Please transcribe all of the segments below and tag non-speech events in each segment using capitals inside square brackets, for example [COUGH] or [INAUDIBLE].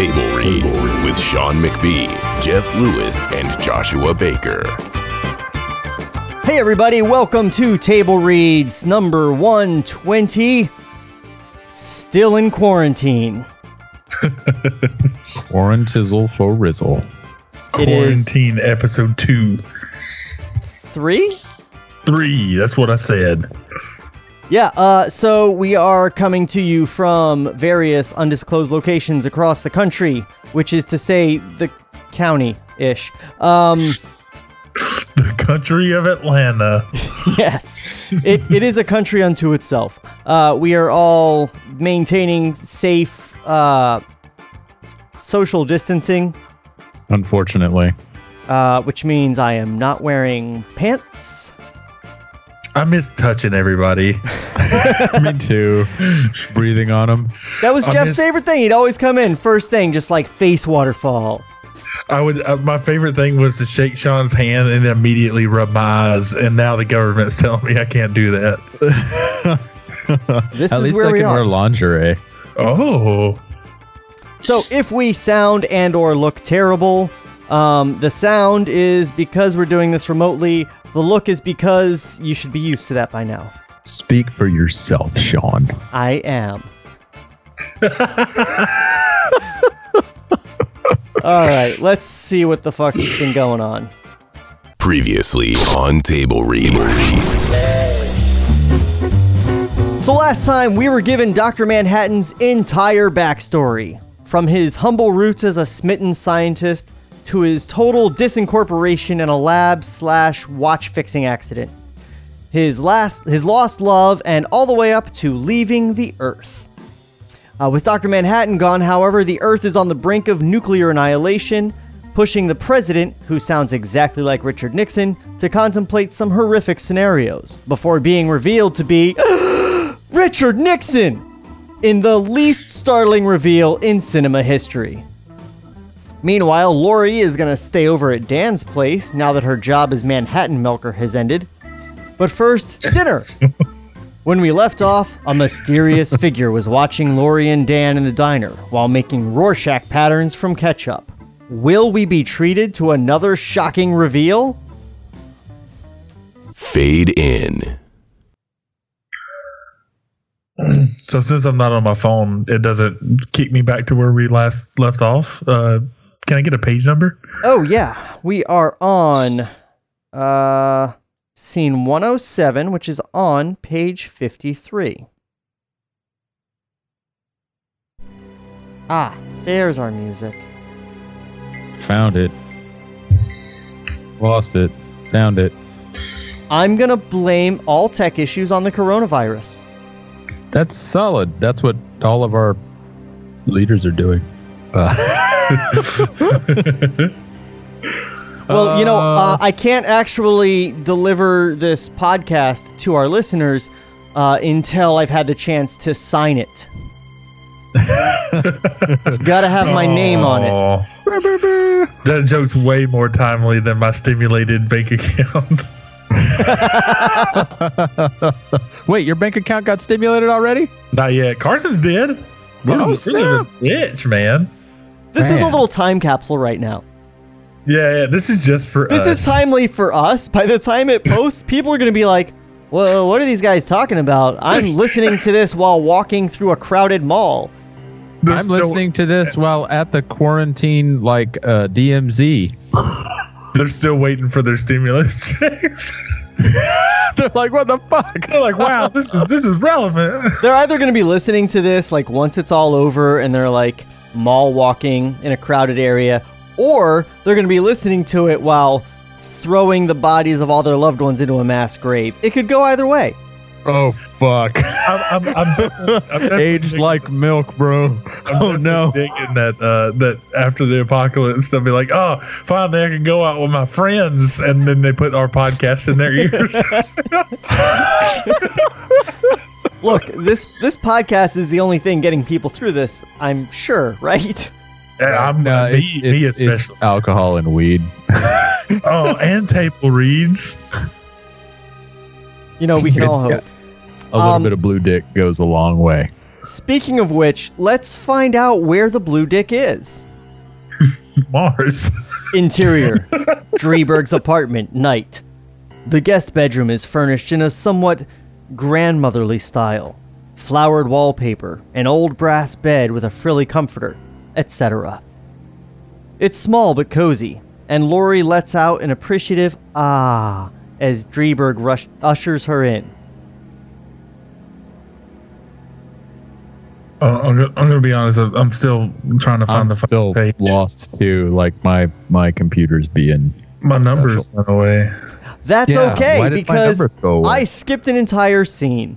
Table Reads with Sean McBee, Jeff Lewis, and Joshua Baker. Hey, everybody, welcome to Table Reads number 120. Still in quarantine. [LAUGHS] Quarantizzle for Rizzle. It is Quarantine episode two. three? Three. That's what I said. Yeah, uh, so we are coming to you from various undisclosed locations across the country, which is to say, the county ish. Um, [LAUGHS] The country of Atlanta. [LAUGHS] yes, it, it is a country unto itself. Uh, we are all maintaining safe uh, social distancing, Unfortunately. uh, which means I am not wearing pants. I miss touching everybody. [LAUGHS] Me too. Breathing on them. That was I Jeff's miss- favorite thing. He'd always come in first thing, just like face waterfall. I would. Uh, my favorite thing was to shake Sean's hand and immediately rub my eyes. And now the government's [LAUGHS] telling me I can't do that. This At is least where I we can wear are. lingerie. Oh, So if we sound and or look terrible, um, the sound is because we're doing this remotely. The look is because you should be used to that by now. Speak for yourself, Sean. I am. [LAUGHS] All right, let's see what the fuck's been going on. Previously on Table Reads. So last time we were given Dr. Manhattan's entire backstory, from his humble roots as a smitten scientist to his total disincorporation in a lab slash watch fixing accident, his last his lost love, and all the way up to leaving the Earth. Uh, with Dr. Manhattan gone, however, the Earth is on the brink of nuclear annihilation, pushing the president, who sounds exactly like Richard Nixon, to contemplate some horrific scenarios before being revealed to be [GASPS] Richard Nixon in the least startling reveal in cinema history. Meanwhile, Laurie is going to stay over at Dan's place now that her job as Manhattan Milker has ended. But first, [LAUGHS] dinner. when we left off, a mysterious [LAUGHS] figure was watching Laurie and Dan in the diner while making Rorschach patterns from ketchup. Will we be treated to another shocking reveal? Fade in. so since I'm not on my phone, it doesn't kick me back to where we last left off. Uh, can I get a page number? Oh yeah, we are on uh scene 107, which is on page 53. Ah, there's our music. Found it. Lost it. Found it. I'm going to blame all tech issues on the coronavirus. That's solid. That's what all of our leaders are doing. [LAUGHS] Well, you know, uh, I can't actually deliver this podcast to our listeners uh, until I've had the chance to sign it. [LAUGHS] it's got to have my name on it. That joke's way more timely than my stimulated bank account. [LAUGHS] Wait, your bank account got stimulated already? Not yet. Carson's did. We're, Oh, we're living rich, man. This is a little time capsule right now. Yeah, yeah. This is just for This us. is timely for us. By the time it posts, people are going to be like, well, what are these guys talking about? I'm [LAUGHS] listening to this while walking through a crowded mall. They're I'm still- listening to this while at the quarantine, like uh, DMZ. They're still waiting for their stimulus [LAUGHS] checks. [LAUGHS] They're like, what the fuck? They're like, wow, this is this is relevant. They're either going to be listening to this like once it's all over and they're like mall walking in a crowded area, or they're going to be listening to it while throwing the bodies of all their loved ones into a mass grave. It could go either way. Oh fuck! I'm, I'm, I'm [LAUGHS] definitely, I'm definitely Aged digging- like milk, bro. I'm Oh no! digging that uh, that after the apocalypse they'll be like, oh, finally I can go out with my friends, and then they put our podcast in their [LAUGHS] ears. [LAUGHS] Look, this this podcast is the only thing getting people through this. I'm sure, right? And I'm No, me, it's, me it's, especially. it's alcohol and weed. [LAUGHS] Oh, and table reads. You know, we can all Yeah. hope. A little Um, bit of blue dick goes a long way. Speaking of which, let's find out where the blue dick is. [LAUGHS] Mars. Interior [LAUGHS] Dreiberg's apartment, night. The guest bedroom is furnished in a somewhat grandmotherly style. Flowered wallpaper, an old brass bed with a frilly comforter, etc. It's small but cozy, and Laurie lets out an appreciative ah as Dreiberg rush- ushers her in. Uh, I'm, gonna, I'm gonna be honest. I'm I'm still trying to find I'm the still page. lost too. Like my my computer's being. My numbers went away. That's Yeah, okay why did my because numbers go away? I skipped an entire scene.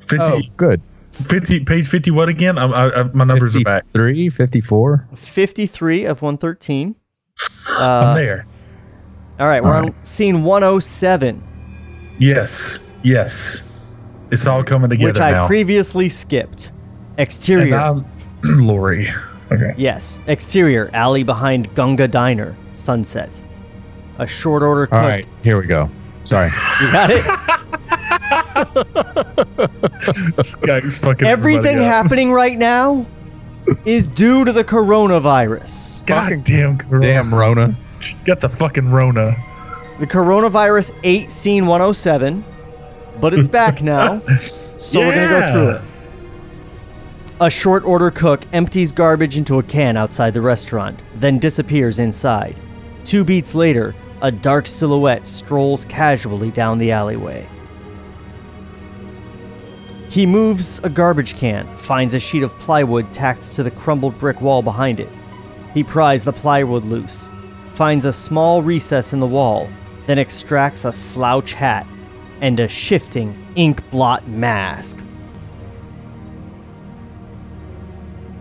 50, Oh, good. 50 page 50 what again? I'm, I, I, my numbers are back. 53, 54. 53 of 113. [SIGHS] I'm Uh, there. all right, we're on scene 107, Yes. Yes. It's all coming together which I now. previously skipped. Exterior. I'm [CLEARS THROAT] Laurie. Okay. Yes. Exterior, alley behind Gunga Diner, sunset. A short order cook. All right, here we go. Sorry. [LAUGHS] You got it? This guy's fucking Everything happening right now is due to the coronavirus. God Fucking damn, Corona. Damn, Rona. Got the fucking Rona. The coronavirus ate scene 107, but it's back [LAUGHS] now. So we're gonna go through it. A short order cook empties garbage into a can outside the restaurant, then disappears inside. Two beats later, a dark silhouette strolls casually down the alleyway. He moves a garbage can, finds a sheet of plywood tacked to the crumbled brick wall behind it. He pries the plywood loose, finds a small recess in the wall, then extracts a slouch hat and a shifting ink blot mask.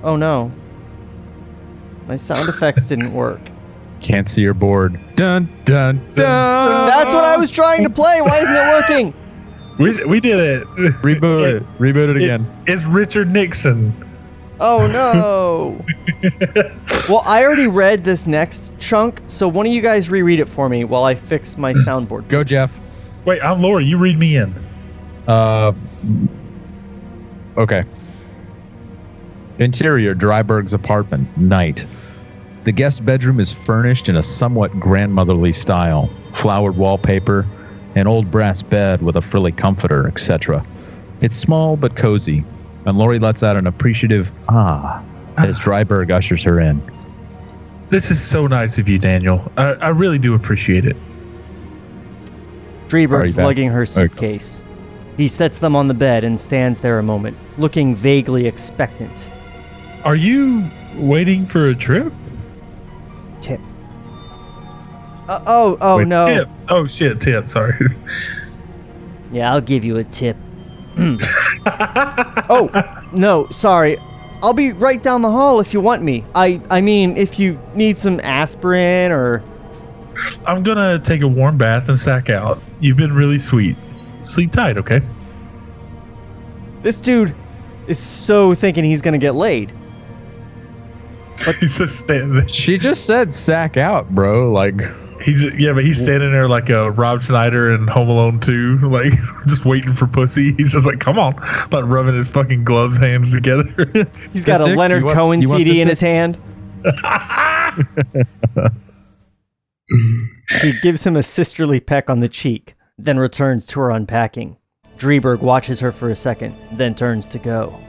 Oh no. My sound effects didn't work. Can't see your board. Dun, dun, dun. That's what I was trying to play. Why isn't it working? [LAUGHS] We, we did it. Reboot it. [LAUGHS] Reboot it again. It's, it's Richard Nixon. Oh no. [LAUGHS] well, I already read this next chunk, so one of you guys reread it for me while I fix my [CLEARS THROAT] soundboard. Go, Jeff. Wait, I'm Laurie. You read me in. Uh, okay. Interior Dreiberg's apartment, night. The guest bedroom is furnished in a somewhat grandmotherly style flowered wallpaper, an old brass bed with a frilly comforter, etc. It's small but cozy, and Laurie lets out an appreciative ah as Dreiberg ushers her in. This is so nice of you, Daniel. I, I really do appreciate it. Dreiberg's Are lugging her suitcase. He sets them on the bed and stands there a moment, looking vaguely expectant. Are you waiting for a trip? Uh, oh, oh Wait, no. Tip. Oh shit, tip. Sorry. Yeah, I'll give you a tip. [CLEARS THROAT] oh, no, sorry. I'll be right down the hall if you want me. I I mean, if you need some aspirin or I'm gonna take a warm bath and sack out. You've been really sweet. Sleep tight, okay? this dude is so thinking he's going to get laid. [LAUGHS] he's just standing. She just said sack out, bro. Like, He's yeah, but he's standing there like a Rob Schneider in Home Alone 2, [LAUGHS] like just waiting for pussy. [LAUGHS] He's just like, come on, [LAUGHS] like rubbing his fucking gloves hands together. He's got a Dick, Leonard want- Cohen CD in dick? his hand. she gives him a sisterly peck on the cheek, then returns to her unpacking. Dreiberg watches her for a second, then turns to go.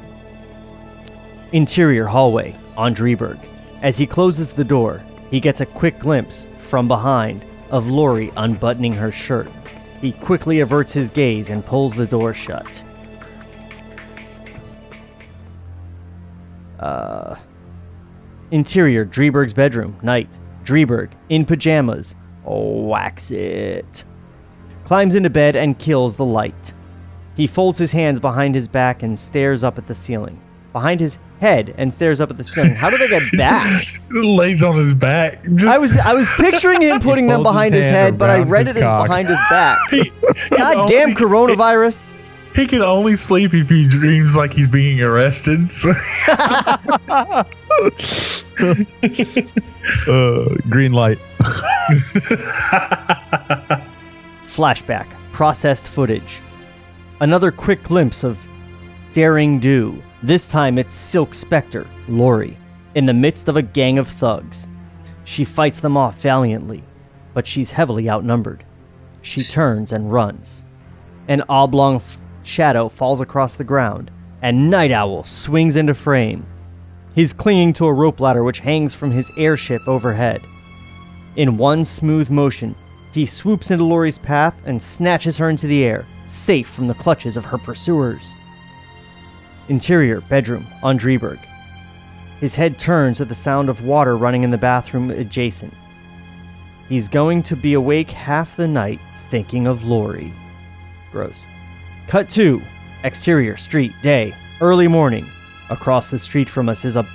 Interior hallway on Dreiberg. As he closes the door, he gets a quick glimpse from behind of Laurie unbuttoning her shirt. He quickly averts his gaze and pulls the door shut. Uh, Interior, Dreiberg's bedroom, night. Dreiberg, in pajamas. Oh, wax it. Climbs into bed and kills the light. He folds his hands behind his back and stares up at the ceiling. Behind his head and stares up at the ceiling. How did they get [LAUGHS] back? Lays on his back. Just, I was I was picturing him [LAUGHS] putting them folds his behind his, head, but I read his it as cock. behind his back. [LAUGHS] He, God damn coronavirus. He can only sleep if he dreams like he's being arrested. So- Uh, green light. Flashback, processed footage. Another quick glimpse of Daring Do. This time it's Silk Spectre, Laurie, in the midst of a gang of thugs. She fights them off valiantly, but she's heavily outnumbered. She turns and runs. An oblong f- shadow falls across the ground, and Nite Owl swings into frame. He's clinging to a rope ladder which hangs from his airship overhead. In one smooth motion, he swoops into Laurie's path and snatches her into the air, safe from the clutches of her pursuers. Interior bedroom on Dreiberg. His head turns at the sound of water running in the bathroom adjacent. He's going to be awake half the night thinking of Laurie. Gross. Cut 2. Exterior, street, day, early morning. Across the street from us is a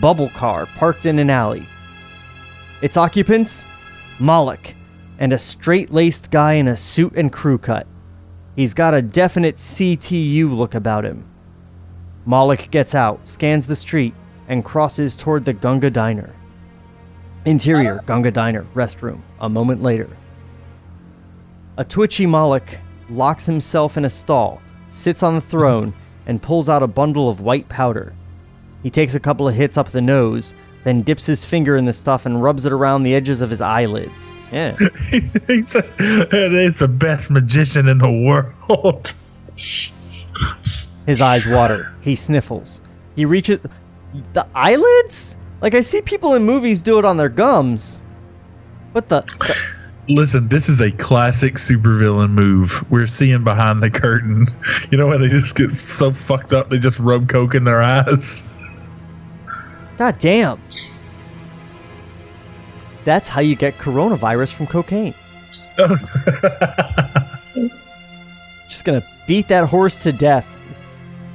bubble car parked in an alley. Its occupants? Moloch, and a straight laced guy in a suit and crew cut. He's got a definite CTU look about him. Moloch gets out, scans the street, and crosses toward the Gunga Diner. Interior, Gunga Diner, restroom, a moment later. A twitchy Moloch locks himself in a stall, sits on the throne, and pulls out a bundle of white powder. He takes a couple of hits up the nose, then dips his finger in the stuff and rubs it around the edges of his eyelids. Yeah. [LAUGHS] he's the best magician in the world. [LAUGHS] His eyes water. He sniffles. He reaches the eyelids? Like I see people in movies do it on their gums. But the, the Listen, this is a classic supervillain move. We're seeing behind the curtain. [LAUGHS] You know when they just get so fucked up they just rub coke in their eyes? [LAUGHS] God damn. That's how you get coronavirus from cocaine. [LAUGHS] Just gonna beat that horse to death.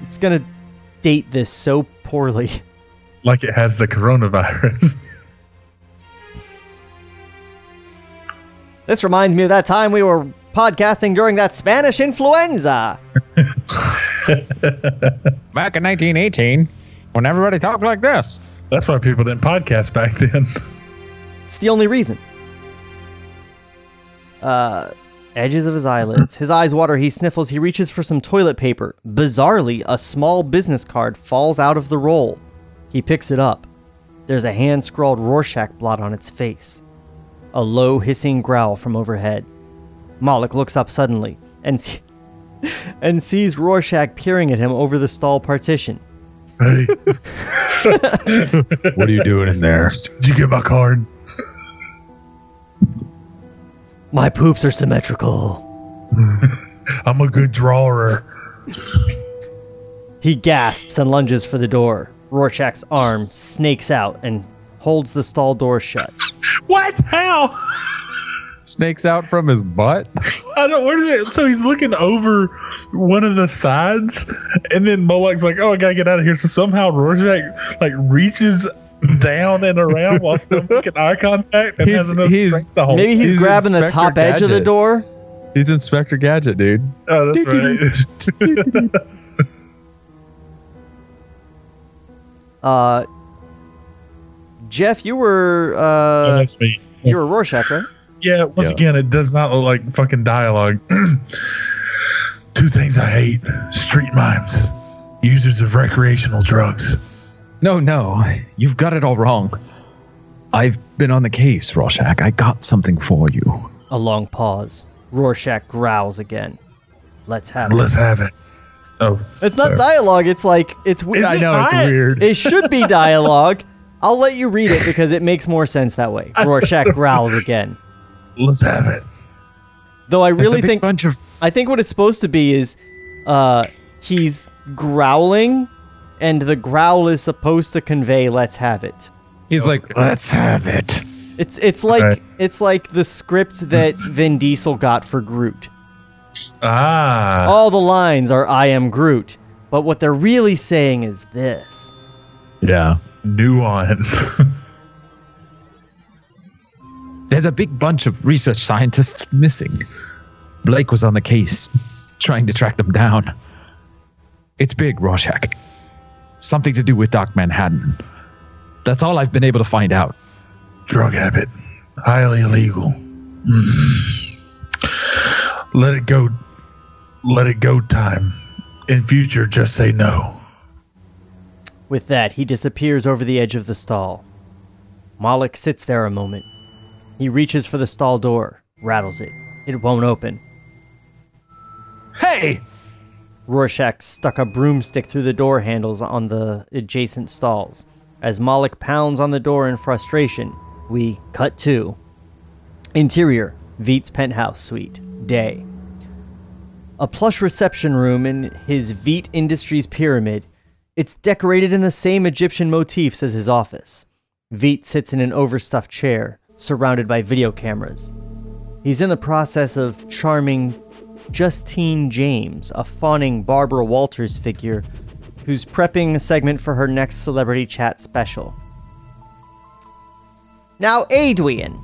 It's gonna date this so poorly. [LAUGHS] like it has the coronavirus. [LAUGHS] This reminds me of that time we were podcasting during that Spanish influenza. [LAUGHS] Back in 1918, when everybody talked like this. That's why people didn't podcast back then. It's the only reason. Uh, edges of his eyelids. His eyes water. He sniffles. He reaches for some toilet paper. Bizarrely, a small business card falls out of the roll. He picks it up. There's a hand scrawled Rorschach blot on its face. A low hissing growl from overhead. Moloch looks up suddenly and, see- [LAUGHS] and sees Rorschach peering at him over the stall partition. Hey, [LAUGHS] What are you doing in there? did you get my card? My poops are symmetrical. [LAUGHS] I'm a good drawer. He gasps and lunges for the door. Rorschach's arm snakes out and holds the stall door shut. [LAUGHS] What? How? Snakes out from his butt? [LAUGHS] I don't. Where is it? So he's looking over one of the sides, and then Moloch's like, "Oh, I gotta get out of here." So somehow Rorschach like reaches down and around while still making eye contact and He's- has enough he's- strength to hold. Maybe he's, He's grabbing the Inspector top edge of the door. He's Inspector Gadget, dude. Oh, that's right. [LAUGHS] Uh, Jeff, you were Oh, uh, that's me. you were Rorschach, right? Yeah, once Yeah. again, it does not look like fucking dialogue. [CLEARS THROAT] Two things I hate street mimes, users of recreational drugs. No, no, you've got it all wrong. I've been on the case, Rorschach. I got something for you. A long pause. Rorschach growls again. Let's have it. Let's have it. Oh, It's not dialogue. It's like it's weird. Is I it know it's weird. It should be dialogue. I'll let you read it because it makes more sense that way. [LAUGHS] Rorschach growls again. let's have it. Though I really think bunch of I think what it's supposed to be is uh he's growling and the growl is supposed to convey let's have it. He's like, let's have it. It's it's like Right. it's like the script that [LAUGHS] Vin Diesel got for Groot. Ah. All the lines are I am Groot, but what they're really saying is this. Yeah. Nuance. [LAUGHS] There's a big bunch of research scientists missing. Blake was on the case, trying to track them down. It's big, Rorschach. Something to do with Doc Manhattan. That's all I've been able to find out. Drug habit. Highly illegal. Mm. Let it go. Let it go time. In future, just say no. With that, he disappears over the edge of the stall. Moloch sits there a moment. He reaches for the stall door, rattles it. It won't open. Hey! Rorschach stuck a broomstick through the door handles on the adjacent stalls. As Moloch pounds on the door in frustration, we cut to interior Veidt's penthouse suite, day. A plush reception room in his Veidt Industries pyramid. It's decorated in the same Egyptian motifs as his office. Veidt sits in an overstuffed chair, surrounded by video cameras. He's in the process of charming Justine James, a fawning Barbara Walters figure who's prepping a segment for her next celebrity chat special. Now, Adrian,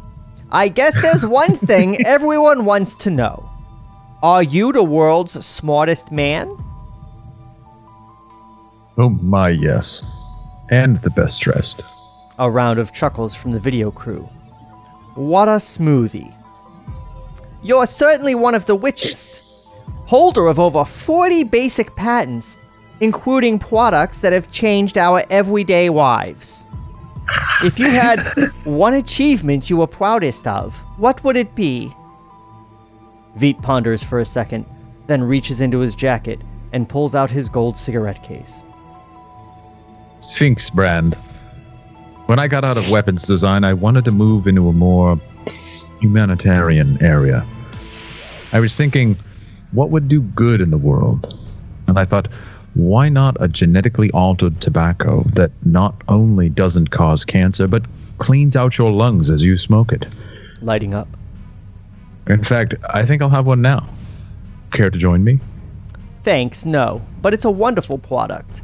I guess there's [LAUGHS] one thing everyone wants to know. Are you the world's smartest man? Oh my, yes. And the best dressed. A round of chuckles from the video crew. What a smoothie. You're certainly one of the witchest. Holder of over 40 basic patents, including products that have changed our everyday lives. If you had [LAUGHS] one achievement you were proudest of, what would it be? Veidt ponders for a second, then reaches into his jacket and pulls out his gold cigarette case. Sphinx brand. When I got out of weapons design, I wanted to move into a more humanitarian area. I was thinking, what would do good in the world? And I thought, why not a genetically altered tobacco that not only doesn't cause cancer, but cleans out your lungs as you smoke it? Lighting up. In fact, I think I'll have one now. Care to join me? Thanks, no, but it's a wonderful product.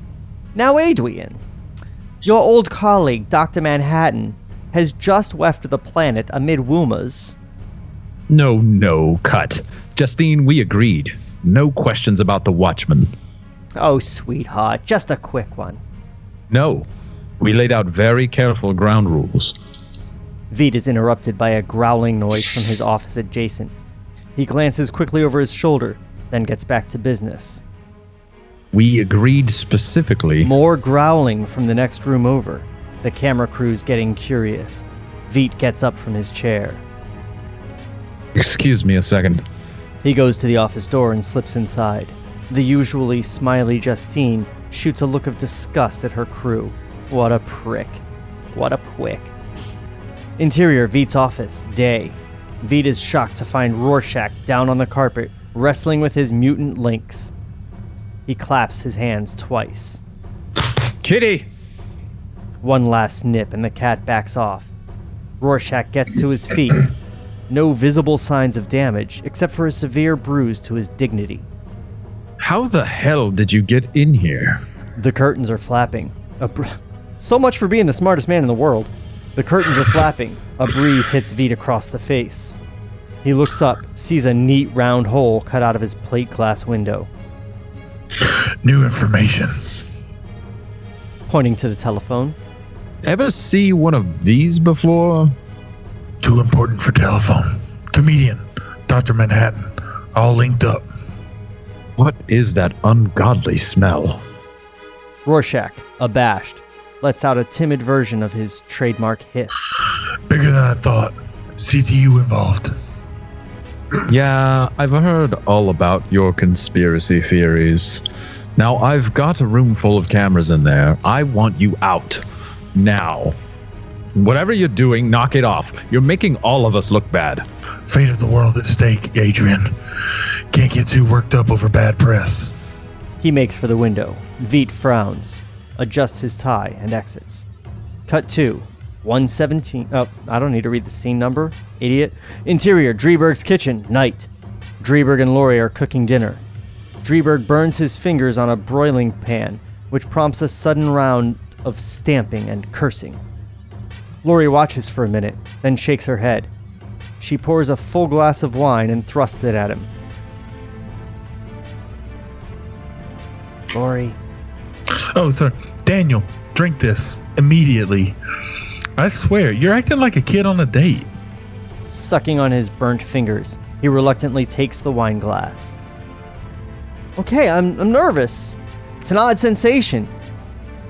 Now, Adrian, your old colleague, Dr. Manhattan, has just left the planet amid rumors. No, no, cut. Justine, we agreed. No questions about the Watchman. Oh, sweetheart, just a quick one. No. We laid out very careful ground rules. Veidt is interrupted by a growling noise from his office adjacent. He glances quickly over his shoulder, then gets back to business. We agreed specifically. More growling from the next room over. The camera crew's getting curious. Veidt gets up from his chair. Excuse me a second. He goes to the office door and slips inside. The usually smiley Justine shoots a look of disgust at her crew. What a prick. What a prick. Interior Veidt's office, day. Veidt is shocked to find Rorschach down on the carpet, wrestling with his mutant lynx. He claps his hands twice. Kitty! One last nip, and the cat backs off. Rorschach gets to his feet. No visible signs of damage, except for a severe bruise to his dignity. How the hell did you get in here? The curtains are flapping. A br- so much for being the smartest man in the world. The curtains are flapping. A breeze hits Veidt across the face. He looks up, sees a neat round hole cut out of his plate glass window. New information. Pointing to the telephone, Ever see one of these before? Too important for telephone. Comedian. Dr. Manhattan. All linked up. What is that ungodly smell? Rorschach, abashed, lets out a timid version of his trademark hiss. Bigger than I thought. CTU involved. Yeah, I've heard all about your conspiracy theories. Now, I've got a room full of cameras in there. I want you out. Now. Whatever you're doing, knock it off. You're making all of us look bad. Fate of the world at stake, Adrian. Can't get too worked up over bad press. He makes for the window. Veidt frowns, adjusts his tie, and exits. Cut 2. 117. Oh, I don't need to read the scene number. Idiot. Interior, Dreiberg's kitchen, night. Dreiberg and Laurie are cooking dinner. Dreiberg burns his fingers on a broiling pan, which prompts a sudden round of stamping and cursing. Laurie watches for a minute, then shakes her head. She pours a full glass of wine and thrusts it at him. Laurie, Oh, sorry. Daniel, drink this immediately. I swear, you're acting like a kid on a date. sucking on his burnt fingers, he reluctantly takes the wine glass. Okay, I'm, I'm nervous. It's an odd sensation.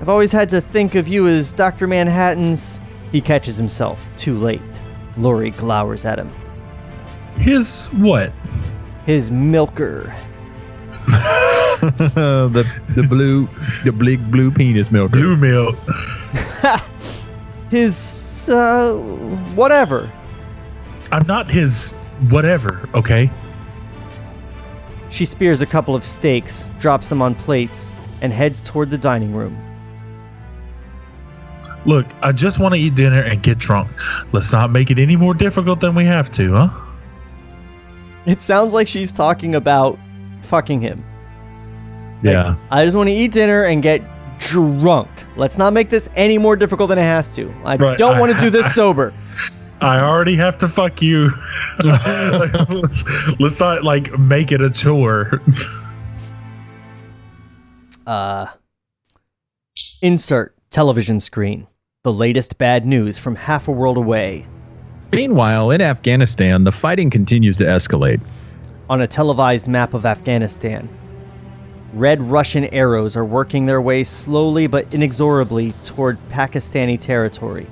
I've always had to think of you as Dr. Manhattan's. He catches himself, too late. Laurie glowers at him. His what? His milker. [LAUGHS] the the blue the big blue penis milker. Blue milk. [LAUGHS] His, uh, whatever. I'm not his whatever, okay? She spears a couple of steaks, drops them on plates, and heads toward the dining room. Look, I just want to eat dinner and get drunk. Let's not make it any more difficult than we have to, huh? It sounds like she's talking about fucking him. Like, Yeah. I just want to eat dinner and get drunk. Let's not make this any more difficult than it has to. I Right, don't want to [LAUGHS] do this sober. I already have to fuck you. let's, [LAUGHS] let's not like make it a chore. Uh, insert television screen. The latest bad news from half a world away. Meanwhile, in Afghanistan, the fighting continues to escalate. On a televised map of Afghanistan, red Russian arrows are working their way slowly but inexorably toward Pakistani territory.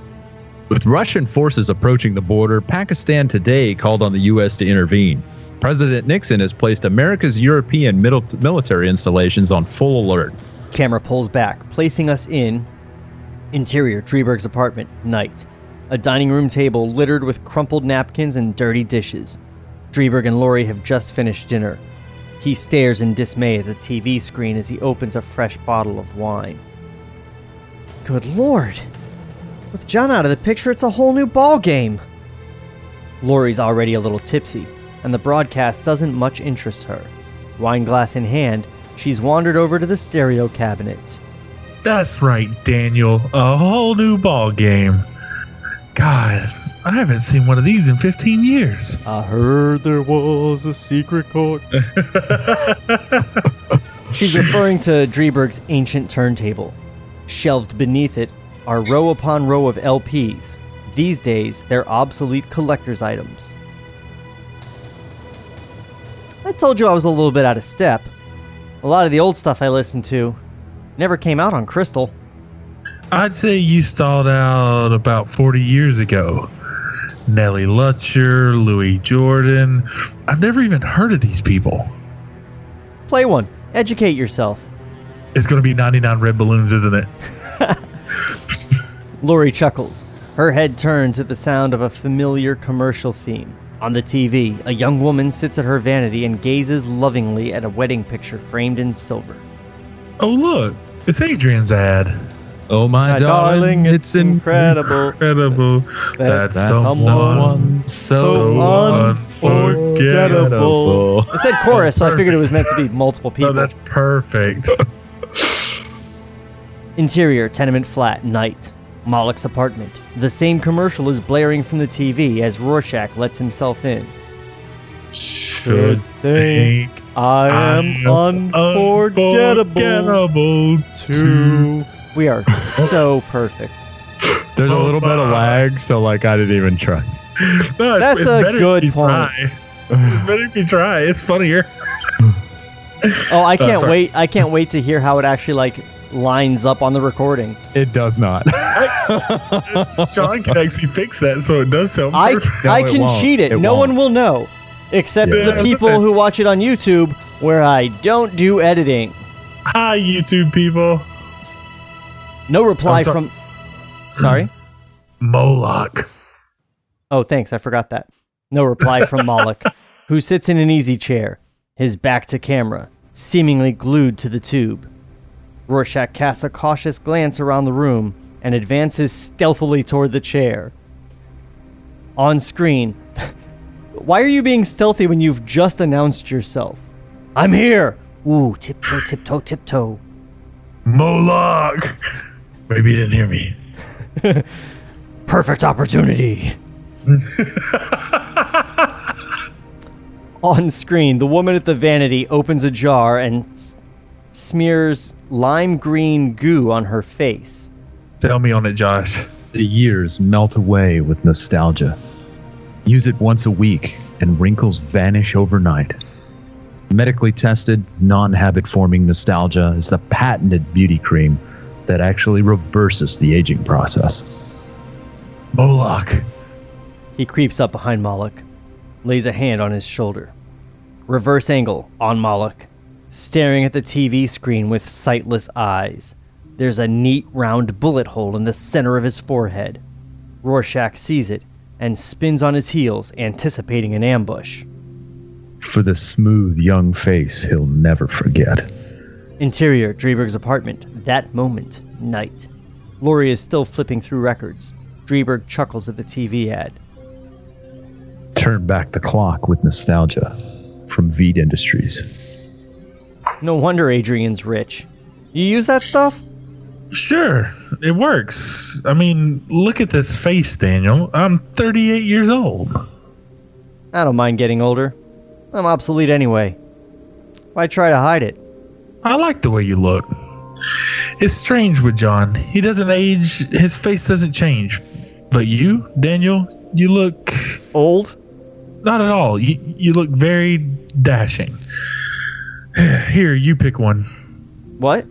With Russian forces approaching the border, Pakistan today called on the U.S. to intervene. President Nixon has placed America's European mil- military installations on full alert. Camera pulls back, placing us in interior Dreiberg's apartment, night. A dining room table littered with crumpled napkins and dirty dishes. Dreiberg and Laurie have just finished dinner. He stares in dismay at the TV screen as he opens a fresh bottle of wine. Good lord. With John out of the picture, it's a whole new ball game. Laurie's already a little tipsy, and the broadcast doesn't much interest her. Wine glass in hand, she's wandered over to the stereo cabinet. That's right, Daniel. A whole new ball game. God, I haven't seen one of these in 15 years. I heard there was a secret chord. [LAUGHS] She's referring to Dreiberg's ancient turntable. Shelved beneath it are row upon row of LPs. These days, they're obsolete collector's items. I told you I was a little bit out of step. A lot of the old stuff I listened to never came out on Crystal. I'd say you stalled out about 40 years ago. Nellie Lutcher, Louis Jordan. I've never even heard of these people. Play one. Educate yourself. It's going to be 99 red balloons, isn't it? [LAUGHS] Laurie chuckles. Her head turns at the sound of a familiar commercial theme. On the TV, a young woman sits at her vanity and gazes lovingly at a wedding picture framed in silver. Oh, look. It's Adrian's ad. Oh my, My darling, it's incredible. Incredible. That That's someone someone so so unforgettable. unforgettable. It said chorus, so I figured it was meant to be multiple people. No, that's perfect. [LAUGHS] Interior tenement flat, night. Moloch's apartment. The same commercial is blaring from the TV as Rorschach lets himself in. Should think I am unforgettable unforgettable too. We are so perfect. There's a Oh little bit of lag, so like I didn't even try. [LAUGHS] No, it's- That's it's a good point. try. It's better if you try. It's funnier. Oh, I [LAUGHS] oh, can't sorry. wait! I can't wait to hear how it actually like lines up on the recording. It does not. [LAUGHS] Sean can actually fix that so it does sound I perfect. No, I can won't. cheat it. It no won't. one will know, except Yeah. the people who watch it on YouTube, where I don't do editing. Hi, YouTube people. No reply so- from. Sorry. [CLEARS THROAT] Moloch. Oh, thanks. I forgot that. No reply from [LAUGHS] Moloch, who sits in an easy chair, his back to camera, seemingly glued to the tube. Rorschach casts a cautious glance around the room and advances stealthily toward the chair. On screen, Why are you being stealthy when you've just announced yourself? I'm here. Ooh, tiptoe, tiptoe, tiptoe. Moloch. Maybe you didn't hear me. [LAUGHS] Perfect opportunity. [LAUGHS] On screen, the woman at the vanity opens a jar and s- smears lime green goo on her face. Tell me on it, Josh. The years melt away with nostalgia. Use it once a week, and wrinkles vanish overnight. Medically tested, non habit forming nostalgia is the patented beauty cream that actually reverses the aging process. Moloch. He creeps up behind Moloch, lays a hand on his shoulder. Reverse angle on Moloch, staring at the TV screen with sightless eyes. There's a neat round bullet hole in the center of his forehead. Rorschach sees it and spins on his heels, anticipating an ambush. For the smooth young face he'll never forget. Interior, Dreiberg's apartment. That moment, night. Laurie is still flipping through records. Dreiberg chuckles at the TV ad. Turn back the clock with nostalgia from Veidt Industries. No wonder Adrian's rich. You use that stuff? Sure, it works. I mean, look at this face, Daniel. I'm 38 years old. I don't mind getting older. I'm obsolete anyway. Why try to hide it? I like the way you look. It's strange with John. He doesn't age, his face doesn't change. But you, Daniel, you look Old? not at all. You, you look very dashing. [SIGHS] Here, you pick one. What?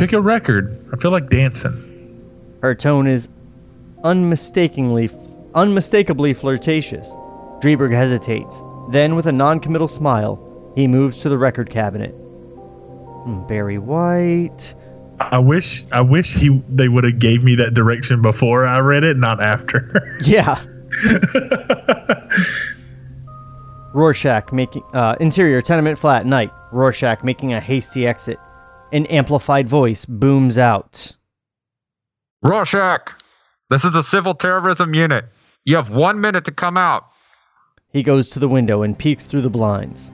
Pick a record. I feel like dancing. Her tone is unmistakably, unmistakably flirtatious. Dreiberg hesitates. Then, with a non-committal smile, he moves to the record cabinet. Hmm, Barry White. I wish I wish he they would have gave me that direction before I read it, not after. [LAUGHS] Yeah. Rorschach making uh, interior tenement flat night. Rorschach making a hasty exit. An amplified voice booms out. Rorschach, this is the Civil Terrorism Unit. You have one minute to come out. He goes to the window and peeks through the blinds.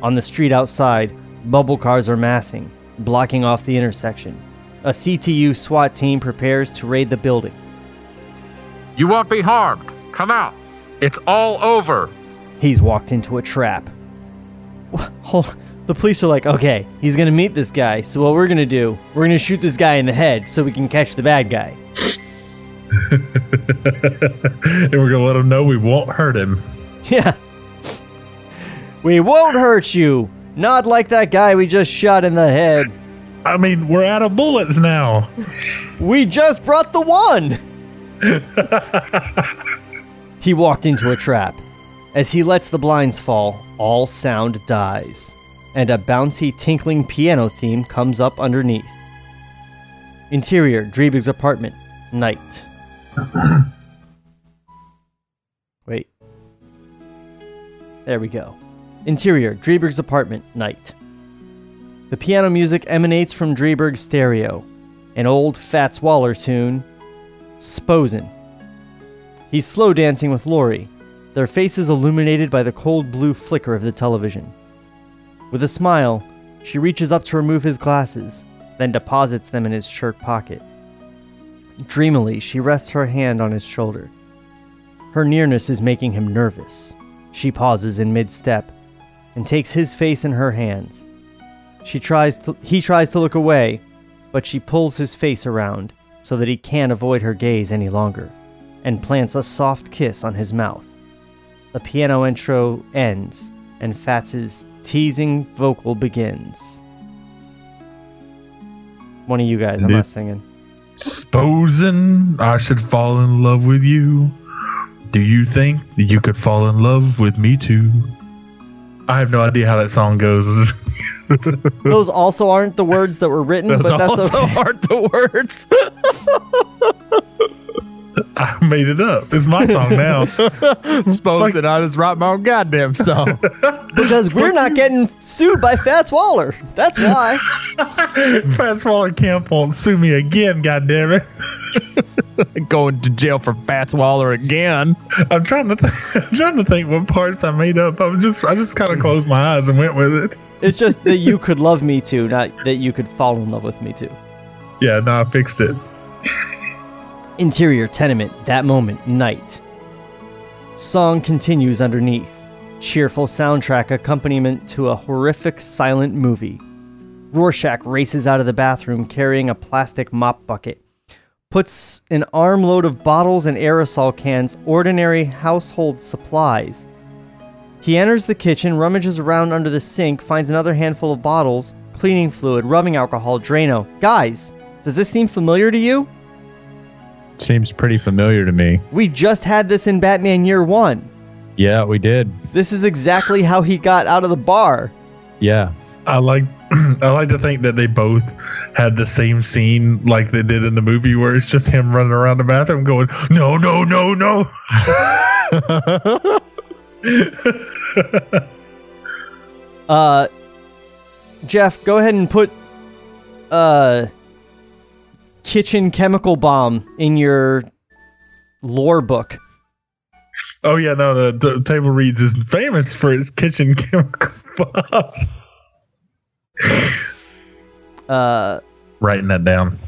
On the street outside, bubble cars are massing, blocking off the intersection. A CTU SWAT team prepares to raid the building. You won't be harmed. Come out. It's all over. He's walked into a trap. Hold. The police are like, okay, he's gonna meet this guy. So what we're gonna do? We're gonna shoot this guy in the head so we can catch the bad guy. [LAUGHS] and we're gonna let him know we won't hurt him. Yeah. We won't hurt you. Not like that guy we just shot in the head. I mean, we're out of bullets now. We just brought the one. [LAUGHS] he walked into a trap. As he lets the blinds fall, all sound dies, and a bouncy, tinkling piano theme comes up underneath. Interior, Dreebig's apartment, night. [CLEARS THROAT] Wait. There we go. Interior, Dreiberg's apartment, night. The piano music emanates from Dreiberg's stereo, an old Fats Waller tune, Sposin'. He's slow dancing with Laurie, their faces illuminated by the cold blue flicker of the television. With a smile, she reaches up to remove his glasses, then deposits them in his shirt pocket. Dreamily, she rests her hand on his shoulder. Her nearness is making him nervous. She pauses in mid step and takes his face in her hands. She tries to, he tries to look away, but she pulls his face around so that he can't avoid her gaze any longer and plants a soft kiss on his mouth. The piano intro ends and Fats's teasing vocal begins. One of you guys, I'm not singing. Supposing I should fall in love with you, do you think you could fall in love with me too? I have no idea how that song goes. [LAUGHS] Those also aren't the words that were written, but that's also okay. aren't the words. [LAUGHS] I made it up. It's my song now. [LAUGHS] Suppose that I just write my own goddamn song. [LAUGHS] Because we're not getting sued by Fats Waller. That's why. [LAUGHS] Fats Waller Camp won't sue me again, goddammit. Going to jail for Fats Waller again. I'm trying to th- I'm trying to think what parts I made up. I was just I just kind of closed my eyes and went with it. It's just that you could love me too, not that you could fall in love with me too. Yeah, no, I fixed it. Interior tenement, that moment, night. Song continues underneath. Cheerful soundtrack accompaniment to a horrific silent movie. Rorschach races out of the bathroom carrying a plastic mop bucket. Puts an armload of bottles and aerosol cans, ordinary household supplies. He enters the kitchen, rummages around under the sink, finds another handful of bottles, cleaning fluid, rubbing alcohol, Drano. Guys, does this seem familiar to you? Seems pretty familiar to me. We just had this in Batman Year One. Yeah, we did. This is exactly how he got out of the bar. Yeah. I like [CLEARS THROAT] I like to think that they both had the same scene like they did in the movie where it's just him running around the bathroom going, No, no, no, no. [LAUGHS] Uh, Jeff, go ahead and put uh, kitchen chemical bomb in your lore book. Oh yeah, no, the, the table reads is famous for its kitchen [LAUGHS] chemical bomb. Uh, Writing that down.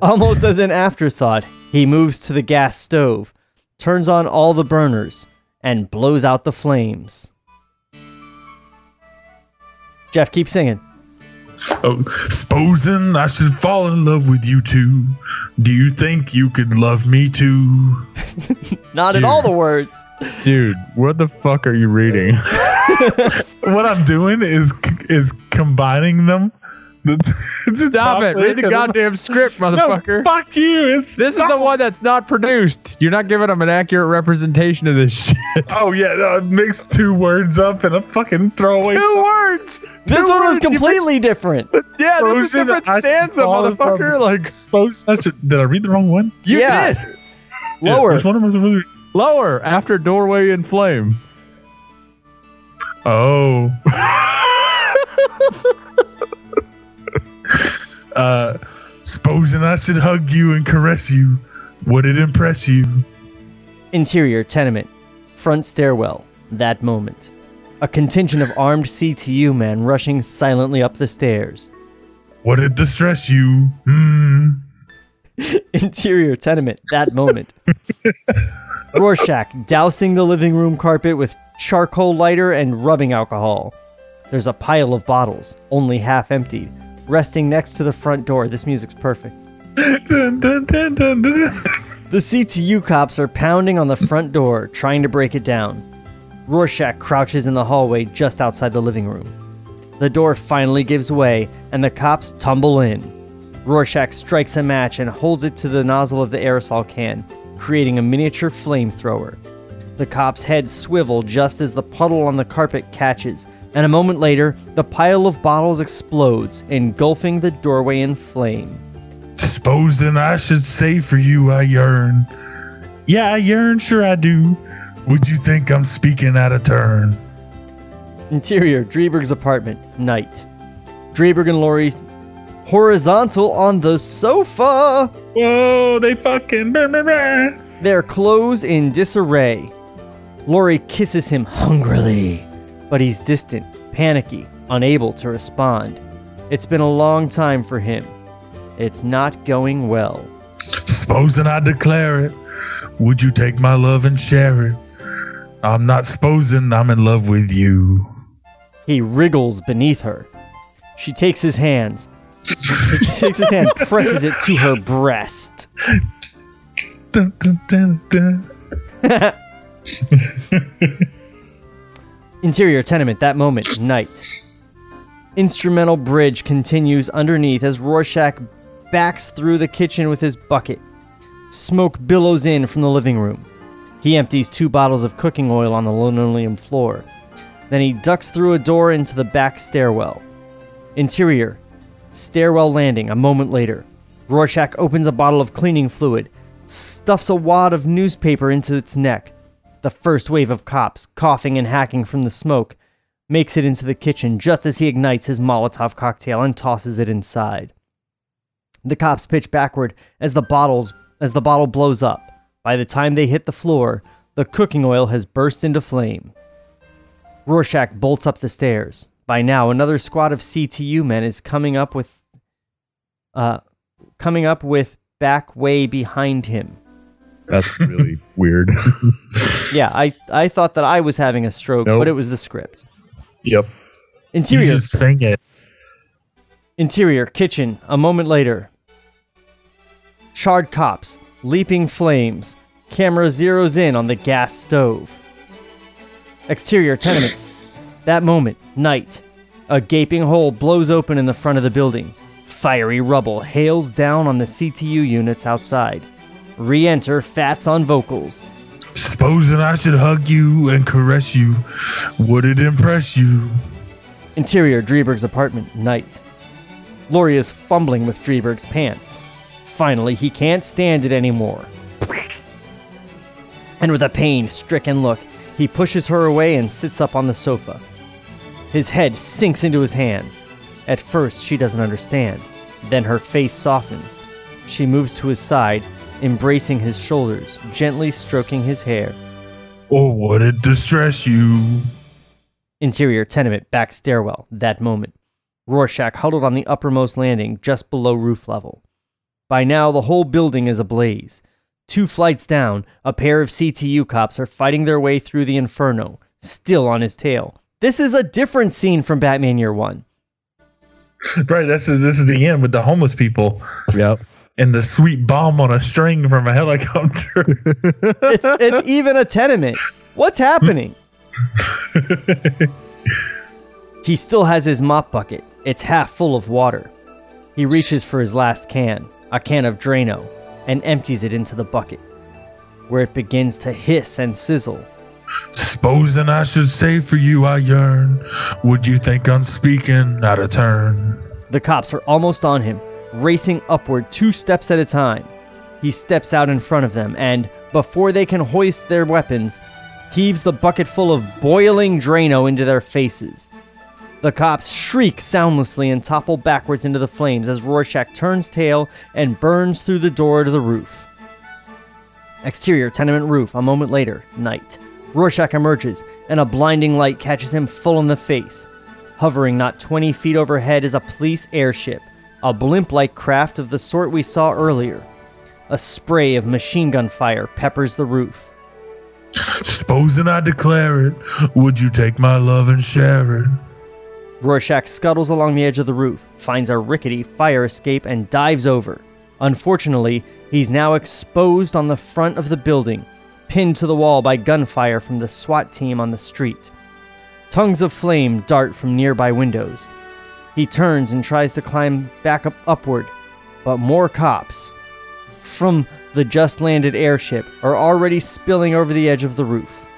almost as an afterthought, he moves to the gas stove, turns on all the burners, and blows out the flames. Jeff, keep singing. Oh, supposing I should fall in love with you too. Do you think you could love me too? [LAUGHS] Not in all the words. Dude, what the fuck are you reading? [LAUGHS] What I'm doing is is combining them. [LAUGHS] Stop it. Read the goddamn script, [LAUGHS] motherfucker. No, fuck you. It's This is the one that's not produced. You're not giving them an accurate representation of this shit. [LAUGHS] Oh yeah, uh, mix two words up in a fucking throwaway. Two words. This Two one was words, you completely different. Yeah, this is a different I should stanza, fall in love motherfucker. with- Like, Suppose did I read the wrong one? you Yeah. did. Lower. Which one was the Lower, after doorway in flame. Oh. Uh, supposing I should hug you and caress you, would it impress you? Interior tenement, front stairwell, that moment. A contingent of armed CTU men rushing silently up the stairs. Would it distress you? Hmm. [LAUGHS] Interior tenement, that moment. [LAUGHS] Rorschach dousing the living room carpet with charcoal lighter and rubbing alcohol. There's a pile of bottles, only half emptied, resting next to the front door. This music's perfect. Dun, dun, dun. The CTU cops are pounding on the front door, trying to break it down. Rorschach crouches in the hallway just outside the living room. The door finally gives way, and the cops tumble in. Rorschach strikes a match and holds it to the nozzle of the aerosol can, creating a miniature flamethrower. The cop's heads swivel just as the puddle on the carpet catches, and a moment later, the pile of bottles explodes, engulfing the doorway in flame. Supposing I should say for you I yearn. Yeah, I yearn, sure I do. Would you think I'm speaking out of turn? Interior, Dreiberg's apartment, night. Dreiberg and Laurie horizontal on the sofa, Whoa, they fucking. Blah, blah, blah. their clothes in disarray. Laurie kisses him hungrily, but he's distant, panicky, unable to respond. It's been a long time for him. It's not going well. Supposing I declare it, would you take my love and share it? I'm not supposing I'm in love with you. He wriggles beneath her. She takes his hands. He takes his hand, presses it to her breast. Dun, dun, dun, dun. [LAUGHS] Interior tenement, that moment, night. Instrumental bridge continues underneath as Rorschach backs through the kitchen with his bucket. Smoke billows in from the living room. He empties two bottles of cooking oil on the linoleum floor. Then he ducks through a door into the back stairwell. Interior, stairwell landing a moment later. Rorschach opens a bottle of cleaning fluid, stuffs a wad of newspaper into its neck. The first wave of cops, coughing and hacking from the smoke, makes it into the kitchen just as he ignites his Molotov cocktail and tosses it inside. The cops pitch backward as the bottles as the bottle blows up. By the time they hit the floor, the cooking oil has burst into flame. Rorschach bolts up the stairs. By now, another squad of CTU men is coming up with, uh, coming up with back way behind him. That's really [LAUGHS] weird. [LAUGHS] Yeah, I, I thought that I was having a stroke, Nope. but it was the script. Yep. Interior, just sing it. interior, kitchen. A moment later, charred cops, leaping flames. Camera zeroes in on the gas stove. Exterior tenement. [LAUGHS] That moment, night. A gaping hole blows open in the front of the building. Fiery rubble hails down on the CTU units outside. Re enter Fats on vocals. Supposing I should hug you and caress you, would it impress you? Interior Dreiberg's apartment, night. Laurie is fumbling with Dreiberg's pants. Finally, he can't stand it anymore. And with a pain stricken look, he pushes her away and sits up on the sofa. His head sinks into his hands. At first, she doesn't understand. Then her face softens. She moves to his side, embracing his shoulders, gently stroking his hair. Oh, or would it distress you? Interior tenement, back stairwell, that moment. Rorschach huddled on the uppermost landing, just below roof level. By now, the whole building is ablaze. Two flights down, a pair of CTU cops are fighting their way through the inferno, still on his tail. This is a different scene from Batman Year One. Right, that's this is the end with the homeless people yep. And the sweet bomb on a string from a helicopter. [LAUGHS] It's it's even a tenement. What's happening? [LAUGHS] he still has his mop bucket. It's half full of water. He reaches for his last can, a can of Drano, and empties it into the bucket, where it begins to hiss and sizzle. Supposing I should say for you I yearn, would you think I'm speaking out of turn? The cops are almost on him, racing upward two steps at a time. He steps out in front of them and, before they can hoist their weapons, heaves the bucket full of boiling Drano into their faces. The cops shriek soundlessly and topple backwards into the flames as Rorschach turns tail and burns through the door to the roof. Exterior tenement roof, a moment later, night. Rorschach emerges, and a blinding light catches him full in the face. Hovering not 20 feet overhead is a police airship, a blimp like craft of the sort we saw earlier. A spray of machine gun fire peppers the roof. Supposing I declare it, would you take my love and share it? Rorschach scuttles along the edge of the roof, finds a rickety fire escape, and dives over. Unfortunately, he's now exposed on the front of the building, pinned to the wall by gunfire from the SWAT team on the street. Tongues of flame dart from nearby windows. He turns and tries to climb back up upward, but more cops from the just landed airship are already spilling over the edge of the roof.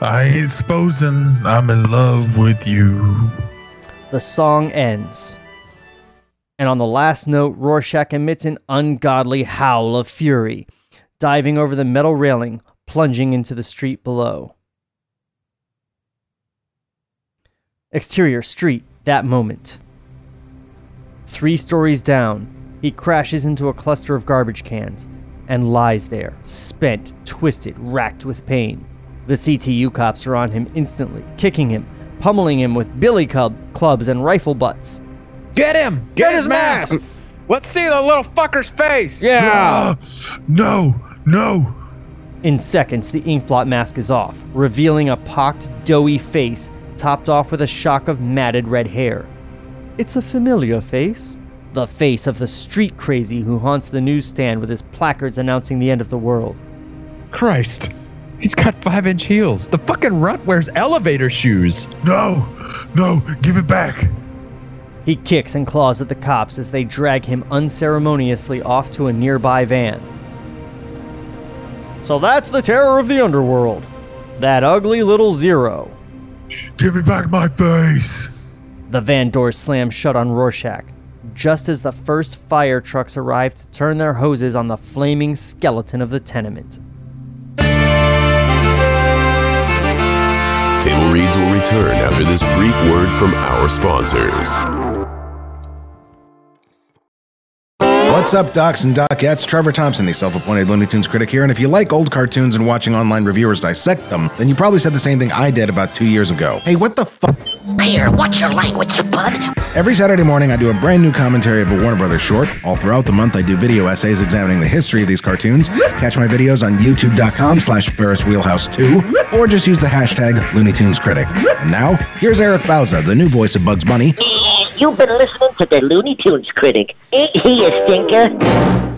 I ain't supposing I'm in love with you. The song ends. And on the last note, Rorschach emits an ungodly howl of fury, diving over the metal railing, plunging into the street below. Exterior street, that moment. Three stories down, he crashes into a cluster of garbage cans and lies there, spent, twisted, racked with pain. The CTU cops are on him instantly, kicking him, pummeling him with billy club, clubs and rifle butts. Get him! Get his mask! Let's see the little fucker's face! Yeah! Ah, [GASPS] no, no. In seconds, the inkblot mask is off, revealing a pocked, doughy face topped off with a shock of matted red hair. It's a familiar face. The face of the street crazy who haunts the newsstand with his placards announcing the end of the world. Christ. He's got five inch heels. The fucking runt wears elevator shoes. No, no, give it back. He kicks and claws at the cops as they drag him unceremoniously off to a nearby van. So that's the terror of the underworld. That ugly little zero. Give me back my face. The van doors slammed shut on Rorschach, just as the first fire trucks arrived to turn their hoses on the flaming skeleton of the tenement. Table Reads will return after this brief word from our sponsors. What's up, Docs and Docettes? Trevor Thompson, the self appointed Looney Tunes critic here. And if you like old cartoons and watching online reviewers dissect them, then you probably said the same thing I did about two years ago. Hey, what the fuck? Here, watch your language, bud. Every Saturday morning, I do a brand new commentary of a Warner Brothers short. All throughout the month, I do video essays examining the history of these cartoons. Catch my videos on youtube.com slash Ferris Wheelhouse 2, or just use the hashtag Looney Tunes Critic. And now, here's Eric Bauza, the new voice of Bugs Bunny. You've been listening to the Looney Tunes critic. Ain't he a stinker?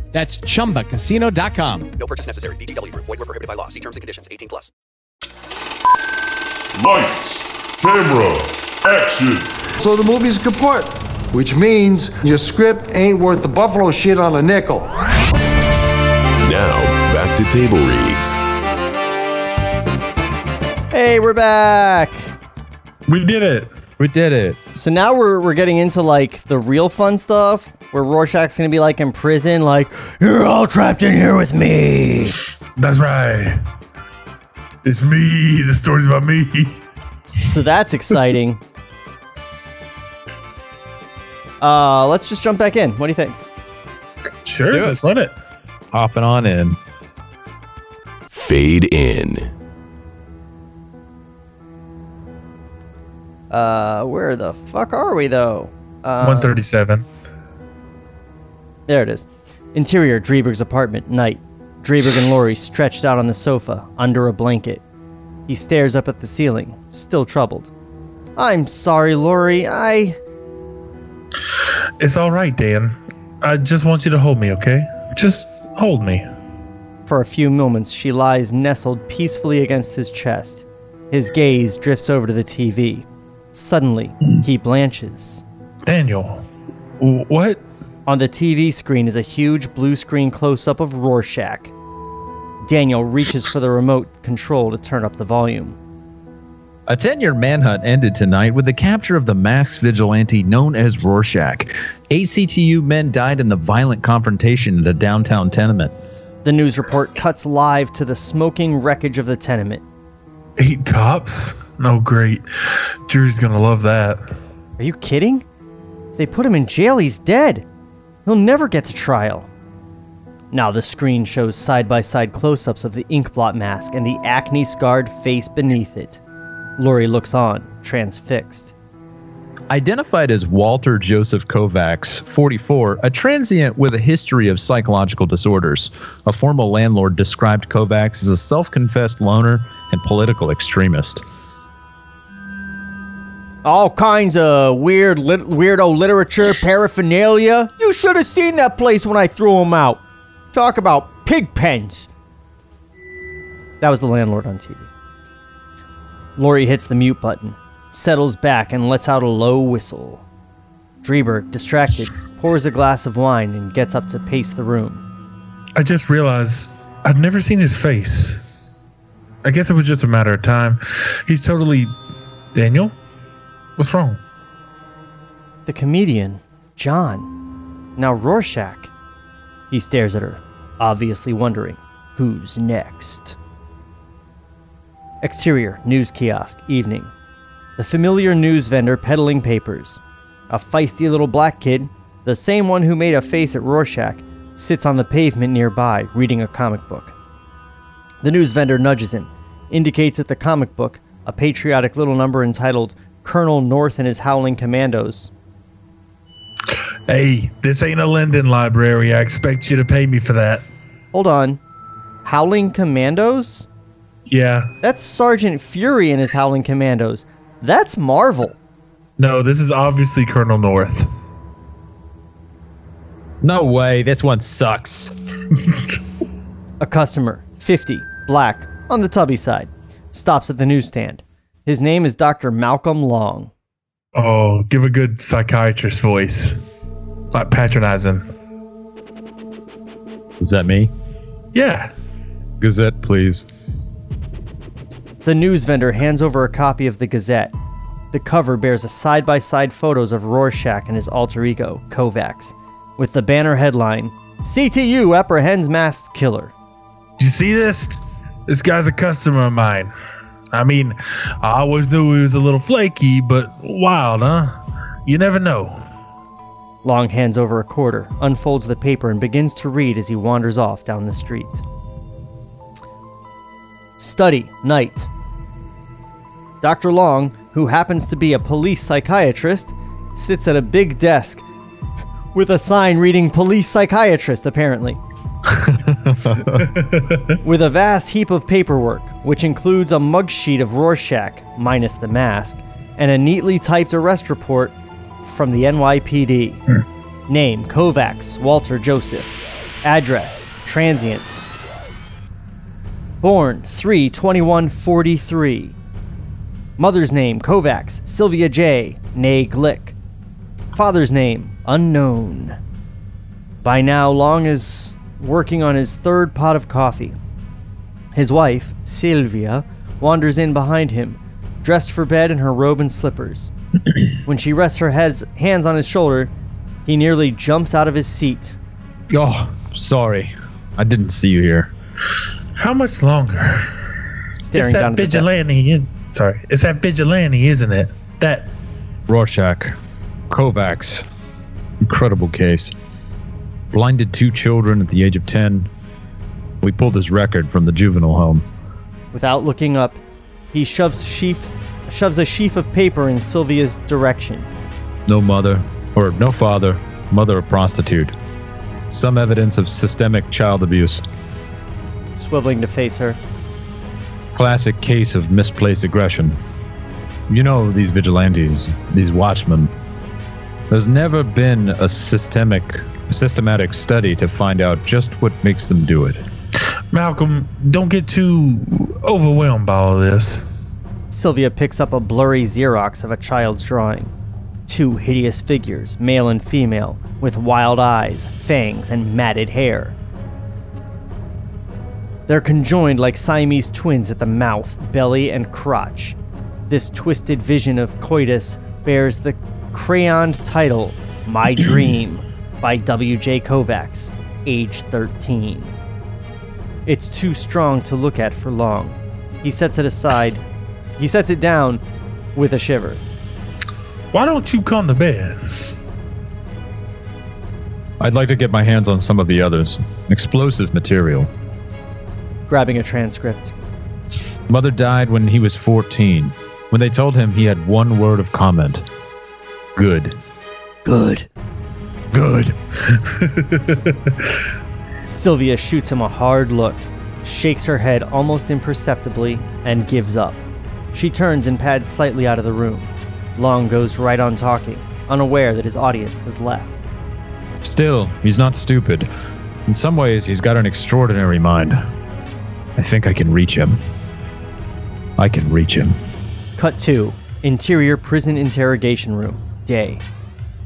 That's chumbacasino.com. No purchase necessary. VGW Group. Void where prohibited by law. See terms and conditions. 18 plus. Lights, camera, action. So the movie's a kaput, which means your script ain't worth the buffalo shit on a nickel. Now, back to table reads. Hey, we're back. We did it. We did it. So now we're we're getting into like the real fun stuff where Rorschach's gonna be like in prison, like you're all trapped in here with me. That's right. It's me. The story's about me. So that's exciting. [LAUGHS] uh, let's just jump back in. What do you think? Sure, Do it. let's run it. Hopping on in. Fade in. Uh, where the fuck are we though? Uh, 137. There it is. Interior Dreiberg's apartment, night. Dreiberg and Laurie stretched out on the sofa, under a blanket. He stares up at the ceiling, still troubled. I'm sorry, Laurie. I. It's all right, Dan. I just want you to hold me, okay? Just hold me. For a few moments, she lies nestled peacefully against his chest. His gaze drifts over to the TV. Suddenly, he blanches. Daniel. What? On the TV screen is a huge blue screen close up of Rorschach. Daniel reaches for the remote control to turn up the volume. A 10 year manhunt ended tonight with the capture of the masked vigilante known as Rorschach. ACTU men died in the violent confrontation in a downtown tenement. The news report cuts live to the smoking wreckage of the tenement. Eight tops? No, great. Drew's gonna love that. Are you kidding? If they put him in jail, he's dead. He'll never get to trial. Now the screen shows side by side close ups of the inkblot mask and the acne scarred face beneath it. Laurie looks on, transfixed. Identified as Walter Joseph Kovacs, 44, a transient with a history of psychological disorders. A former landlord described Kovacs as a self confessed loner and political extremist. All kinds of weird, lit- weirdo literature paraphernalia. You should have seen that place when I threw him out. Talk about pig pens. That was the landlord on TV. Laurie hits the mute button, settles back, and lets out a low whistle. Dreiberg, distracted, pours a glass of wine and gets up to pace the room. I just realized I'd never seen his face. I guess it was just a matter of time. He's totally. Daniel? What's wrong? The comedian, John. Now Rorschach. He stares at her, obviously wondering who's next. Exterior, news kiosk, evening. The familiar news vendor peddling papers. A feisty little black kid, the same one who made a face at Rorschach, sits on the pavement nearby reading a comic book. The news vendor nudges him, indicates that the comic book, a patriotic little number entitled Colonel North and his Howling Commandos, Hey, this ain't a Linden library. I expect you to pay me for that. Hold on. Howling Commandos? Yeah. That's Sergeant Fury and his Howling Commandos. That's Marvel. No, this is obviously Colonel North. No way. This one sucks. [LAUGHS] A customer, 50, black, on the tubby side, stops at the newsstand. His name is Dr. Malcolm Long. Oh, give a good psychiatrist voice. Like patronizing. Is that me? Yeah. Gazette, please. The news vendor hands over a copy of the Gazette. The cover bears a side by side photos of Rorschach and his alter ego, Kovacs, with the banner headline CTU apprehends masked killer. Do you see this? This guy's a customer of mine. I mean, I always knew he was a little flaky, but wild, huh? You never know. Long hands over a quarter, unfolds the paper, and begins to read as he wanders off down the street. Study, night. Dr. Long, who happens to be a police psychiatrist, sits at a big desk with a sign reading police psychiatrist, apparently. [LAUGHS] with a vast heap of paperwork, which includes a mug sheet of Rorschach, minus the mask, and a neatly typed arrest report from the NYPD. Hmm. Name Kovacs Walter Joseph. Address Transient. Born 3 43. Mother's name Kovacs Sylvia J. Nay Glick. Father's name unknown. By now, Long is working on his third pot of coffee. His wife, Sylvia, wanders in behind him, dressed for bed in her robe and slippers. [CLEARS THROAT] when she rests her head's, hands on his shoulder, he nearly jumps out of his seat. Oh, sorry. I didn't see you here. How much longer? Staring it's down that at the desk. vigilante. is- Sorry, it's that vigilante, isn't it? That Rorschach. Kovacs. Incredible case. Blinded two children at the age of 10. We pulled his record from the juvenile home. Without looking up, he shoves, sheafs, shoves a sheaf of paper in Sylvia's direction. No mother, or no father, mother a prostitute. Some evidence of systemic child abuse. Swiveling to face her. Classic case of misplaced aggression. You know, these vigilantes, these watchmen. There's never been a systemic, systematic study to find out just what makes them do it. Malcolm, don't get too overwhelmed by all this. Sylvia picks up a blurry Xerox of a child's drawing. Two hideous figures, male and female, with wild eyes, fangs, and matted hair. They're conjoined like Siamese twins at the mouth, belly, and crotch. This twisted vision of coitus bears the crayoned title My Dream by W.J. Kovacs, age 13. It's too strong to look at for long. He sets it aside. He sets it down with a shiver. Why don't you come to bed? I'd like to get my hands on some of the others. Explosive material. Grabbing a transcript. Mother died when he was 14. When they told him he had one word of comment good. Good. Good. Sylvia shoots him a hard look, shakes her head almost imperceptibly, and gives up. She turns and pads slightly out of the room. Long goes right on talking, unaware that his audience has left. Still, he's not stupid. In some ways, he's got an extraordinary mind. I think I can reach him. I can reach him. Cut 2 Interior Prison Interrogation Room, day.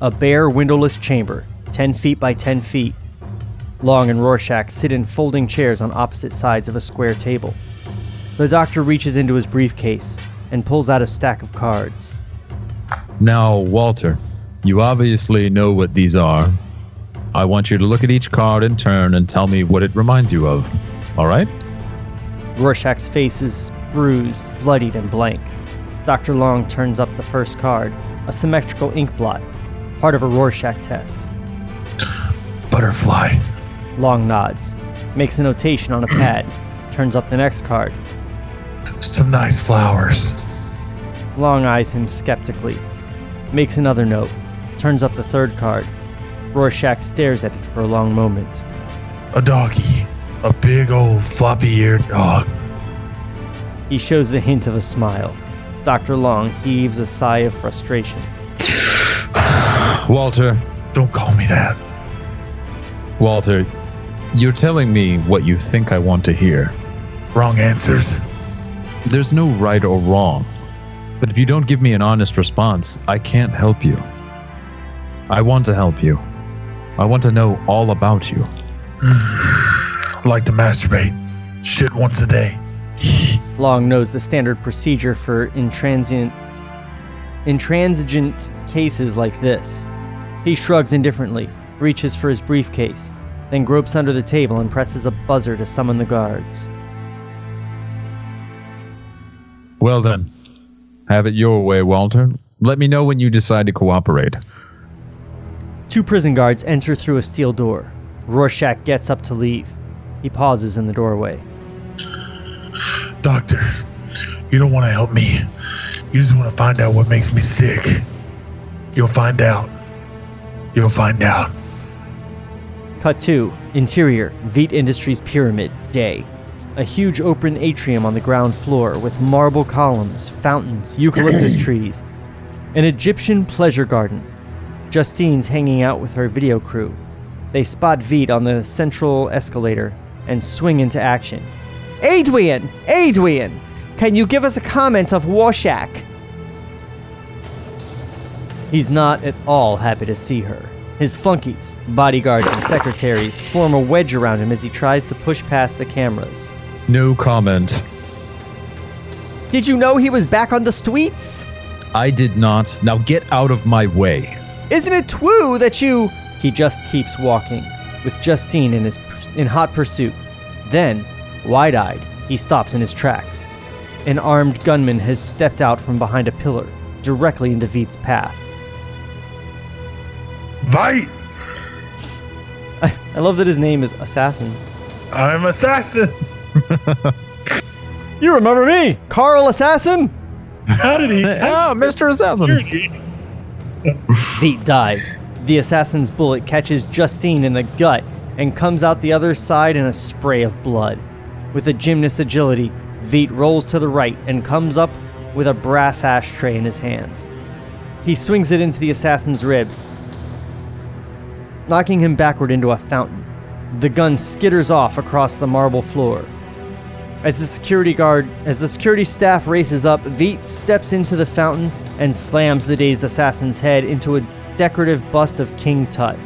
A bare, windowless chamber, 10 feet by 10 feet. Long and Rorschach sit in folding chairs on opposite sides of a square table. The doctor reaches into his briefcase and pulls out a stack of cards. Now, Walter, you obviously know what these are. I want you to look at each card in turn and tell me what it reminds you of. All right? Rorschach's face is bruised, bloodied, and blank. Dr. Long turns up the first card, a symmetrical ink blot, part of a Rorschach test. Butterfly. Long nods, makes a notation on a [CLEARS THROAT] pad, turns up the next card. Some nice flowers. Long eyes him skeptically, makes another note, turns up the third card. Rorschach stares at it for a long moment. A doggy. A big old floppy eared dog. He shows the hint of a smile. Dr. Long heaves a sigh of frustration. Walter, Don't call me that. Walter, you're telling me what you think I want to hear. Wrong answers. There's no right or wrong. But if you don't give me an honest response, I can't help you. I want to help you. I want to know all about you. [SIGHS] like to masturbate. Shit once a day. [SIGHS] Long knows the standard procedure for intransient intransigent cases like this. He shrugs indifferently, reaches for his briefcase, then gropes under the table and presses a buzzer to summon the guards. Well then, have it your way, Walter. Let me know when you decide to cooperate. Two prison guards enter through a steel door. Rorschach gets up to leave. He pauses in the doorway. Doctor, you don't want to help me. You just want to find out what makes me sick. You'll find out. You'll find out. Cut 2. Interior Veidt Industries Pyramid, day. A huge open atrium on the ground floor with marble columns, fountains, eucalyptus [CLEARS THROAT] trees. An Egyptian pleasure garden. Justine's hanging out with her video crew. They spot Veidt on the central escalator and swing into action. Adrian! Adrian! Can you give us a comment of Rorschach? He's not at all happy to see her. His flunkies, bodyguards, and secretaries form a wedge around him as he tries to push past the cameras. No comment. Did you know he was back on the streets? I did not. Now get out of my way. Isn't it true that you. He just keeps walking, with Justine in, his, in hot pursuit. Then, wide eyed, he stops in his tracks. An armed gunman has stepped out from behind a pillar, directly into Veidt's path. Veidt! I, I love that his name is Assassin. I'm assassin. You remember me, Carl Assassin? How did he? Oh, Mr. Assassin. Veidt dives. The assassin's bullet catches Justine in the gut and comes out the other side in a spray of blood. With a gymnast's agility, Veidt rolls to the right and comes up with a brass ashtray in his hands. He swings it into the assassin's ribs, knocking him backward into a fountain. The gun skitters off across the marble floor. As the security guard, as the security staff races up, Veidt steps into the fountain and slams the dazed assassin's head into a decorative bust of King Tut.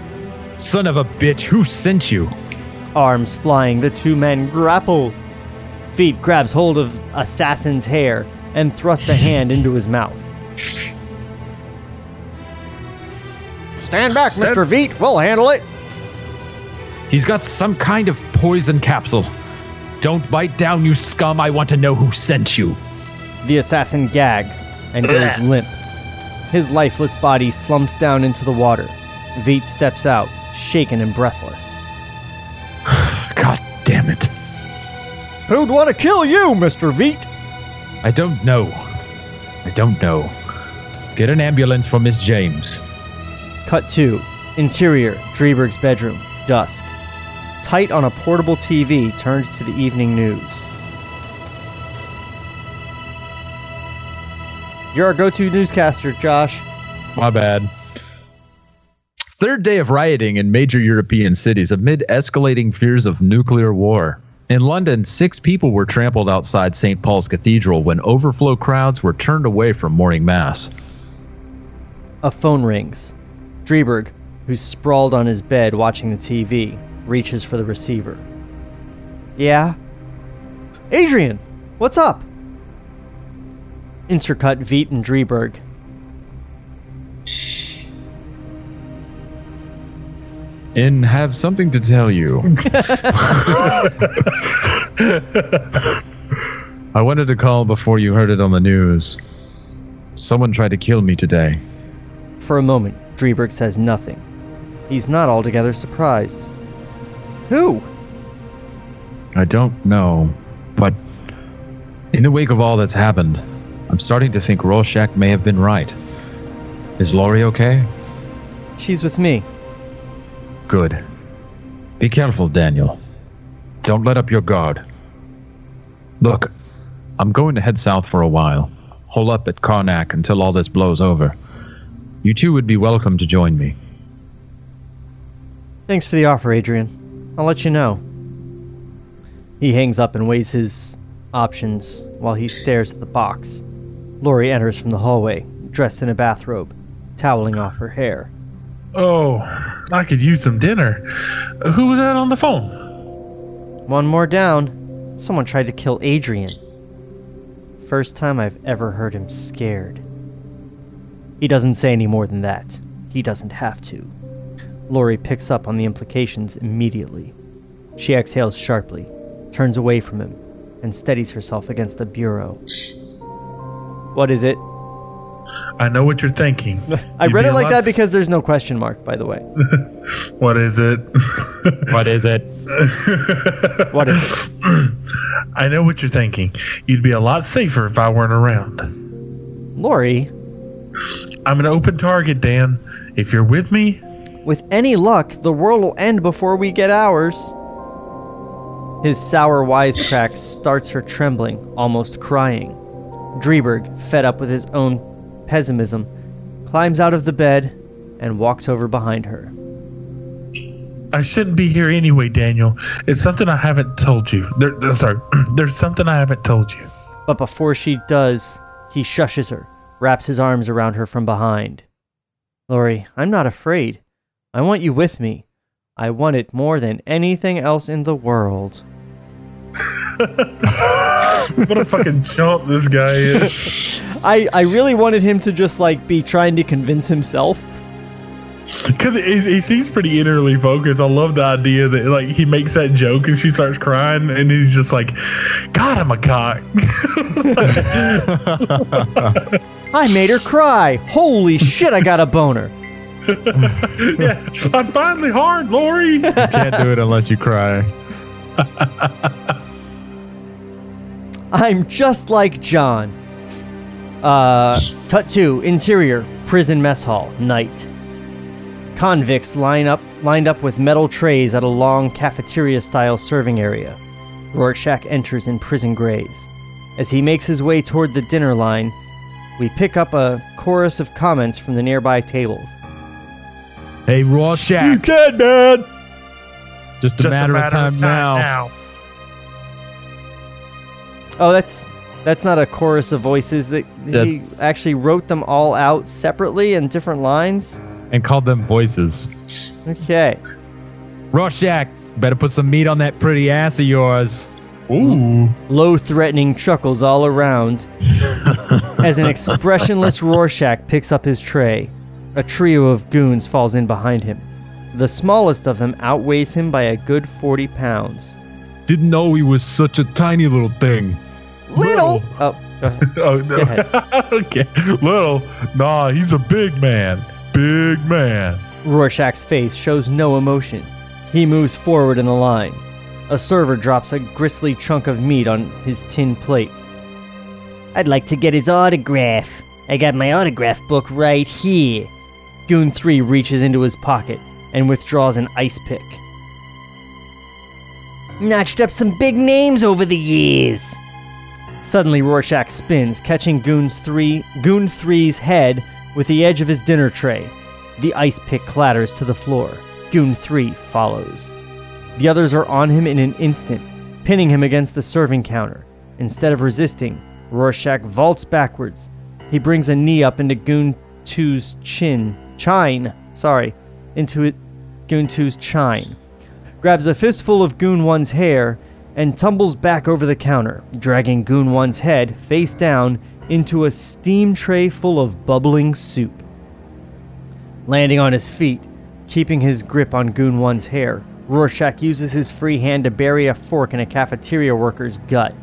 Son of a bitch, who sent you? Arms flying, the two men grapple. Veidt grabs hold of assassin's hair and thrusts a hand into his mouth. Stand back, Mr. Veidt. We'll handle it. He's got some kind of poison capsule. Don't bite down, you scum. I want to know who sent you. The assassin gags and goes limp. His lifeless body slumps down into the water. Veidt steps out, shaken and breathless. [SIGHS] God damn it. Who'd want to kill you, Mr. Veidt? I don't know. I don't know. Get an ambulance for Miss James. Cut 2. Interior, Dreiberg's bedroom, dusk. Tight on a portable TV turned to the evening news. You're our go to newscaster, Josh. My bad. Third day of rioting in major European cities amid escalating fears of nuclear war. In London, six people were trampled outside St. Paul's Cathedral when overflow crowds were turned away from morning mass. A phone rings. Dreiberg, who's sprawled on his bed watching the TV, reaches for the receiver. Yeah? Adrian, what's up? Intercut Veidt and Dreiberg. And have something to tell you. [LAUGHS] I wanted to call before you heard it on the news. Someone tried to kill me today. For a moment, Dreiberg says nothing. He's not altogether surprised. Who? I don't know, but in the wake of all that's happened, I'm starting to think Rorschach may have been right. Is Laurie okay? She's with me. Good. Be careful, Daniel. Don't let up your guard. Look, I'm going to head south for a while. Hole up at Karnak until all this blows over. You two would be welcome to join me. Thanks for the offer, Adrian. I'll let you know. He hangs up and weighs his options while he stares at the box. Laurie enters from the hallway, dressed in a bathrobe, toweling off her hair. Oh, I could use some dinner. Who was that on the phone? One more down. Someone tried to kill Adrian. First time I've ever heard him scared. He doesn't say any more than that. He doesn't have to. Laurie picks up on the implications immediately. She exhales sharply, turns away from him, and steadies herself against a bureau. What is it? I know what you're thinking. [LAUGHS] I You'd read it like lot that because there's no question mark, by the way. [LAUGHS] What is it? [LAUGHS] What is it? What is it? I know what you're thinking. You'd be a lot safer if I weren't around. Laurie, I'm an open target, Dan. If you're with me, with any luck, the world will end before we get ours. His sour wisecrack starts her trembling, almost crying. Dreiberg, fed up with his own pessimism, climbs out of the bed and walks over behind her. I shouldn't be here anyway, Daniel. It's something I haven't told you. There, sorry, [CLEARS THROAT] there's something I haven't told you. But before she does, he shushes her, wraps his arms around her from behind. Laurie, I'm not afraid. I want you with me. I want it more than anything else in the world. [LAUGHS] what a fucking chump this guy is. [LAUGHS] I, I really wanted him to just like be trying to convince himself. Because he, he seems pretty innerly focused. I love the idea that like he makes that joke and she starts crying and he's just like, God, I'm a cock. I made her cry. Holy shit, I got a boner. [LAUGHS] yeah, I'm finally hard, Laurie. You can't do it unless you cry. I'm just like John. Uh, cut to interior prison mess hall night. Convicts line up lined up with metal trays at a long cafeteria-style serving area. Rorschach enters in prison grays. As he makes his way toward the dinner line, we pick up a chorus of comments from the nearby tables. Hey, Rorschach. You dead, man. Just a, matter, of time, now. Oh, that's that's not a chorus of voices. That he actually wrote them all out separately in different lines. And called them voices. Okay. Rorschach, better put some meat on that pretty ass of yours. Ooh. Low threatening chuckles all around [LAUGHS] as an expressionless Rorschach picks up his tray. A trio of goons falls in behind him. The smallest of them outweighs him by a good 40 pounds. Didn't know he was such a tiny little thing. Little! Oh, go ahead. [LAUGHS] Oh no. Go ahead. [LAUGHS] okay. Little. Nah, he's a big man. Big man. Rorschach's face shows no emotion. He moves forward in the line. A server drops a gristly chunk of meat on his tin plate. I'd like to get his autograph. I got my autograph book right here. Goon 3 reaches into his pocket and withdraws an ice pick. Notched up some big names over the years. Suddenly, Rorschach spins, catching Goon's three, Goon 3's head with the edge of his dinner tray. The ice pick clatters to the floor. Goon 3 follows. The others are on him in an instant, pinning him against the serving counter. Instead of resisting, Rorschach vaults backwards. He brings a knee up into Goon 2's chin, chine, sorry, into it, Goon 2's chine, grabs a fistful of Goon 1's hair, and tumbles back over the counter, dragging Goon 1's head face down into a steam tray full of bubbling soup. Landing on his feet, keeping his grip on Goon 1's hair, Rorschach uses his free hand to bury a fork in a cafeteria worker's gut.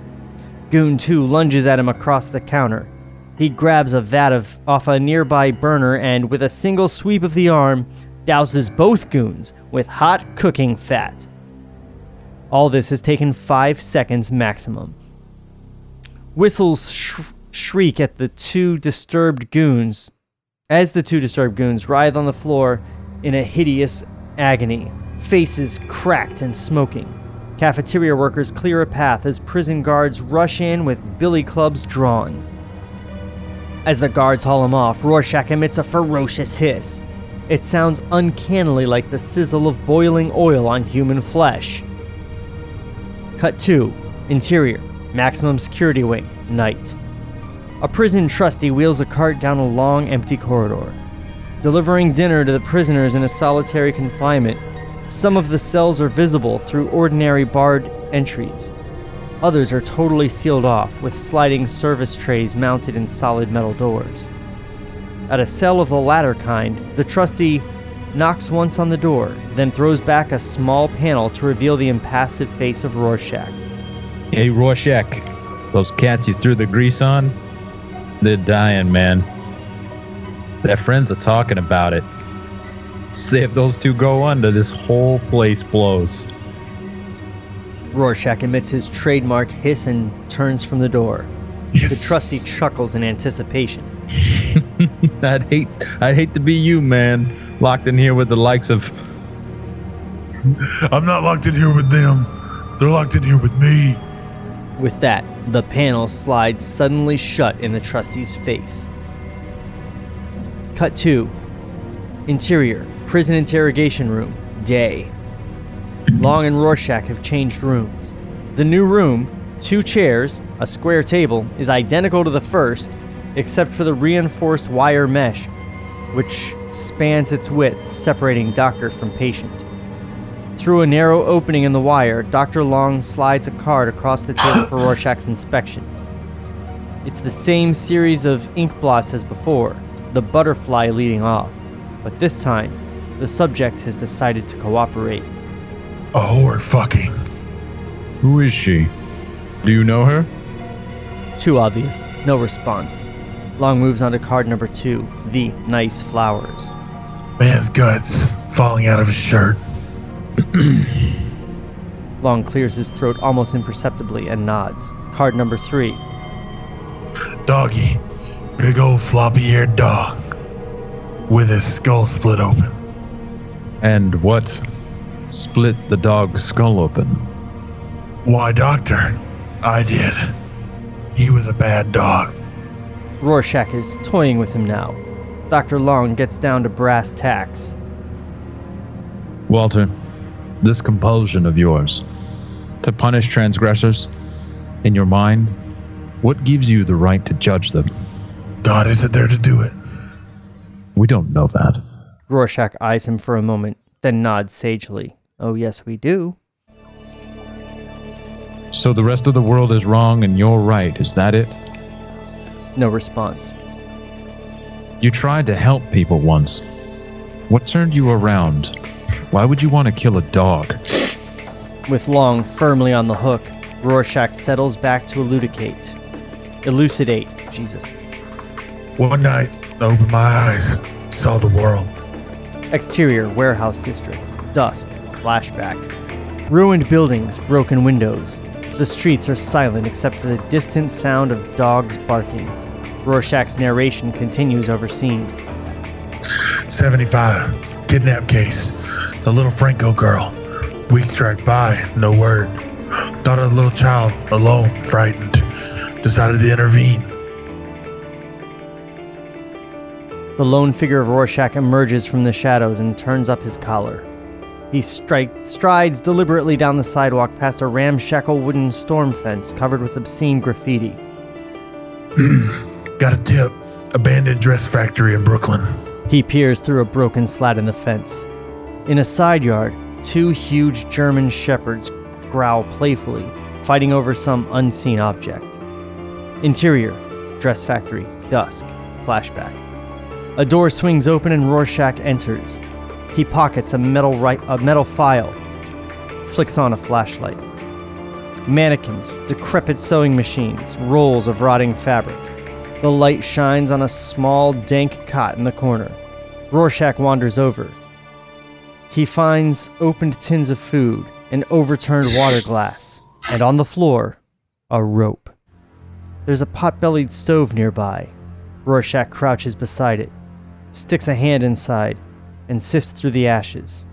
Goon 2 lunges at him across the counter. He grabs a vat of off a nearby burner and, with a single sweep of the arm, douses both goons with hot cooking fat. All this has taken five seconds maximum. Whistles sh- shriek at the two disturbed goons as the two disturbed goons writhe on the floor in a hideous agony, faces cracked and smoking. Cafeteria workers clear a path as prison guards rush in with billy clubs drawn. As the guards haul him off, Rorschach emits a ferocious hiss. It sounds uncannily like the sizzle of boiling oil on human flesh. Cut 2 Interior Maximum Security Wing, night. A prison trustee wheels a cart down a long, empty corridor. Delivering dinner to the prisoners in a solitary confinement, some of the cells are visible through ordinary barred entries. Others are totally sealed off with sliding service trays mounted in solid metal doors. At a cell of the latter kind, the trustee knocks once on the door, then throws back a small panel to reveal the impassive face of Rorschach. Hey, Rorschach, those cats you threw the grease on, they're dying, man. Their friends are talking about it. Say if those two go under, this whole place blows. Rorschach emits his trademark hiss and turns from the door. The trustee chuckles in anticipation. [LAUGHS] I'd hate, I'd hate to be you, man, locked in here with the likes of. I'm not locked in here with them. They're locked in here with me. With that, the panel slides suddenly shut in the trustee's face. Cut 2 Interior Prison Interrogation Room, day. Long and Rorschach have changed rooms. The new room, two chairs, a square table, is identical to the first, except for the reinforced wire mesh, which spans its width, separating doctor from patient. Through a narrow opening in the wire, Dr. Long slides a card across the table for Rorschach's inspection. It's the same series of ink blots as before, the butterfly leading off, but this time, the subject has decided to cooperate. A whore fucking. Who is she? Do you know her? Too obvious, no response. Long moves on to card number two, the nice flowers. Man's guts falling out of his shirt. [CLEARS THROAT] Long clears his throat almost imperceptibly and nods. Card number three. Doggy. Big old floppy eared dog. With his skull split open. And what split the dog's skull open? Why, Doctor? I did. He was a bad dog. Rorschach is toying with him now. Dr. Long gets down to brass tacks. Walter, this compulsion of yours to punish transgressors, in your mind, what gives you the right to judge them? God isn't there to do it. We don't know that. Rorschach eyes him for a moment, then nods sagely. Oh, yes, we do. So the rest of the world is wrong and you're right, is that it? No response. You tried to help people once. What turned you around? Why would you want to kill a dog? With Long firmly on the hook, Rorschach settles back to elucidate. Elucidate, Jesus. One night, I opened my eyes, saw the world. Exterior warehouse district. Dusk. Flashback. Ruined buildings, broken windows. The streets are silent except for the distant sound of dogs barking. Rorschach's narration continues over scene. 75. Kidnap case. The little Franco girl. Weeks strike by, no word. Thought of the little child, alone, frightened. Decided to intervene. The lone figure of Rorschach emerges from the shadows and turns up his collar. He stri- strides deliberately down the sidewalk past a ramshackle wooden storm fence covered with obscene graffiti. [CLEARS THROAT] Got a tip. Abandoned dress factory in Brooklyn. He peers through a broken slat in the fence. In a side yard, two huge German shepherds growl playfully, fighting over some unseen object. Interior, dress factory, dusk, flashback. A door swings open and Rorschach enters. He pockets a metal, ri- a metal file, flicks on a flashlight. Mannequins, decrepit sewing machines, rolls of rotting fabric. The light shines on a small, dank cot in the corner. Rorschach wanders over. He finds opened tins of food, an overturned water glass, and on the floor, a rope. There's a pot bellied stove nearby. Rorschach crouches beside it, sticks a hand inside, and sifts through the ashes.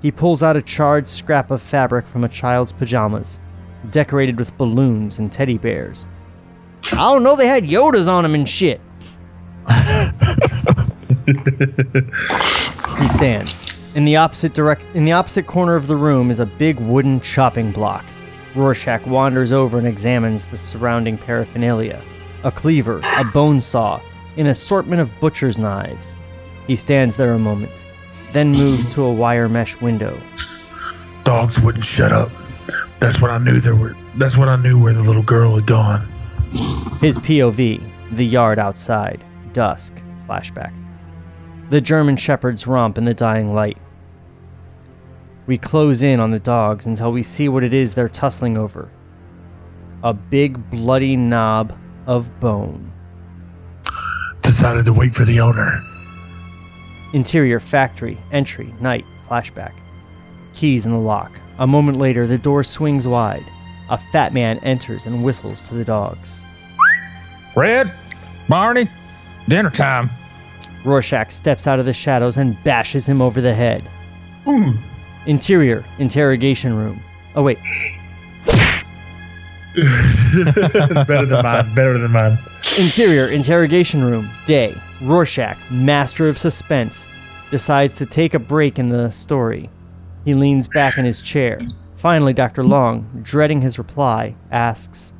He pulls out a charred scrap of fabric from a child's pajamas, decorated with balloons and teddy bears. I don't know they had Yodas on them and shit. [LAUGHS] he stands. In the opposite direct in the opposite corner of the room is a big wooden chopping block. Rorschach wanders over and examines the surrounding paraphernalia. A cleaver, a bone saw, an assortment of butcher's knives. He stands there a moment, then moves to a wire mesh window. Dogs wouldn't shut up. That's what I knew there were. That's what I knew where the little girl had gone. His POV, the yard outside, dusk, flashback. The German shepherds romp in the dying light. We close in on the dogs until we see what it is they're tussling over a big bloody knob of bone. Decided to wait for the owner. Interior factory, entry, night, flashback. Keys in the lock. A moment later, the door swings wide. A fat man enters and whistles to the dogs. Red, Barney, dinner time. Rorschach steps out of the shadows and bashes him over the head. Mm. Interior, interrogation room. Oh, wait. [LAUGHS] better than mine. Better than mine. Interior, interrogation room. Day. Rorschach, master of suspense, decides to take a break in the story. He leans back in his chair. Finally, Dr. Long, dreading his reply, asks,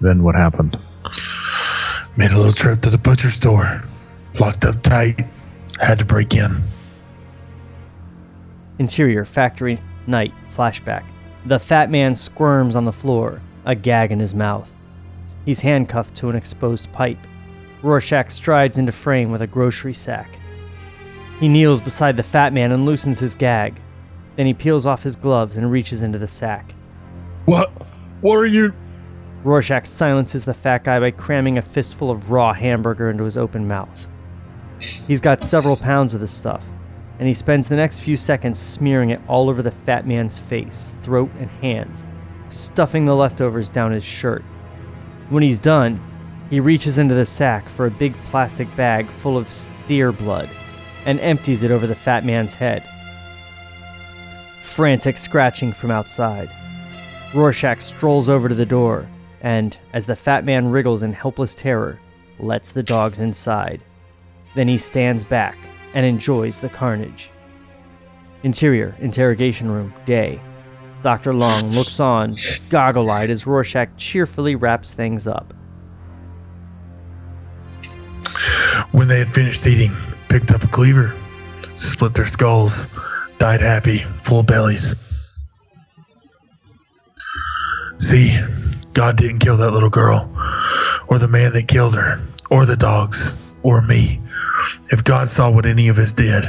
Then what happened? Made a little trip to the butcher store. Locked up tight. Had to break in. Interior, factory, night, flashback. The fat man squirms on the floor, a gag in his mouth. He's handcuffed to an exposed pipe. Rorschach strides into frame with a grocery sack. He kneels beside the fat man and loosens his gag. Then he peels off his gloves and reaches into the sack. What? What are you? Rorschach silences the fat guy by cramming a fistful of raw hamburger into his open mouth. He's got several pounds of the stuff, and he spends the next few seconds smearing it all over the fat man's face, throat, and hands, stuffing the leftovers down his shirt. When he's done, he reaches into the sack for a big plastic bag full of steer blood and empties it over the fat man's head. Frantic scratching from outside. Rorschach strolls over to the door and, as the fat man wriggles in helpless terror, lets the dogs inside. Then he stands back and enjoys the carnage. Interior, interrogation room, day. Dr. Long looks on, goggle eyed, as Rorschach cheerfully wraps things up. When they had finished eating, picked up a cleaver, split their skulls, died happy, full bellies. See, God didn't kill that little girl, or the man that killed her, or the dogs, or me. If God saw what any of us did,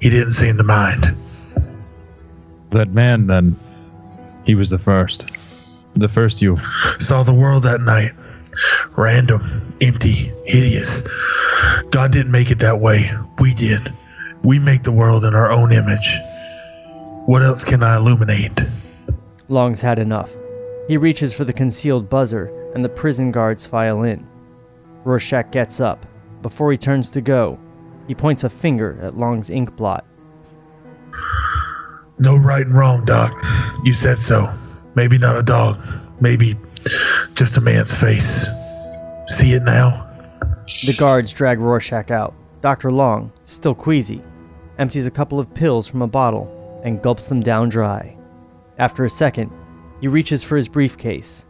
He didn't see in the mind. That man, then, he was the first. The first you. Saw the world that night. Random, empty, hideous. God didn't make it that way. We did. We make the world in our own image. What else can I illuminate? Long's had enough. He reaches for the concealed buzzer, and the prison guards file in. Rorschach gets up. Before he turns to go, he points a finger at Long's ink blot. No right and wrong, Doc. You said so. Maybe not a dog. Maybe just a man's face. See it now? The guards drag Rorschach out. Dr. Long, still queasy, empties a couple of pills from a bottle and gulps them down dry. After a second, he reaches for his briefcase.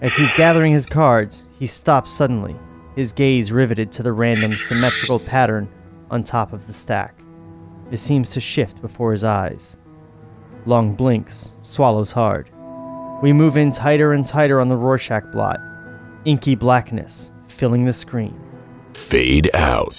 As he's gathering his cards, he stops suddenly, his gaze riveted to the random symmetrical pattern on top of the stack. It seems to shift before his eyes. Long blinks, swallows hard. We move in tighter and tighter on the Rorschach blot, inky blackness filling the screen. Fade out.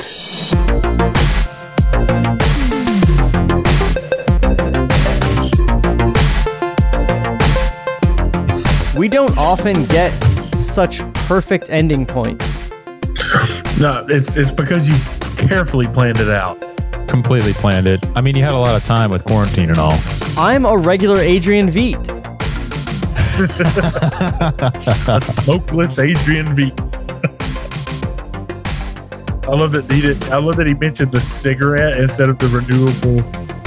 We don't often get such perfect ending points. No, it's it's because you carefully planned it out. Completely planned it. I mean, you had a lot of time with quarantine and all. I'm a regular Adrian Veidt. [LAUGHS] a smokeless Adrian V. I love that he did. I love that he mentioned the cigarette instead of the renewable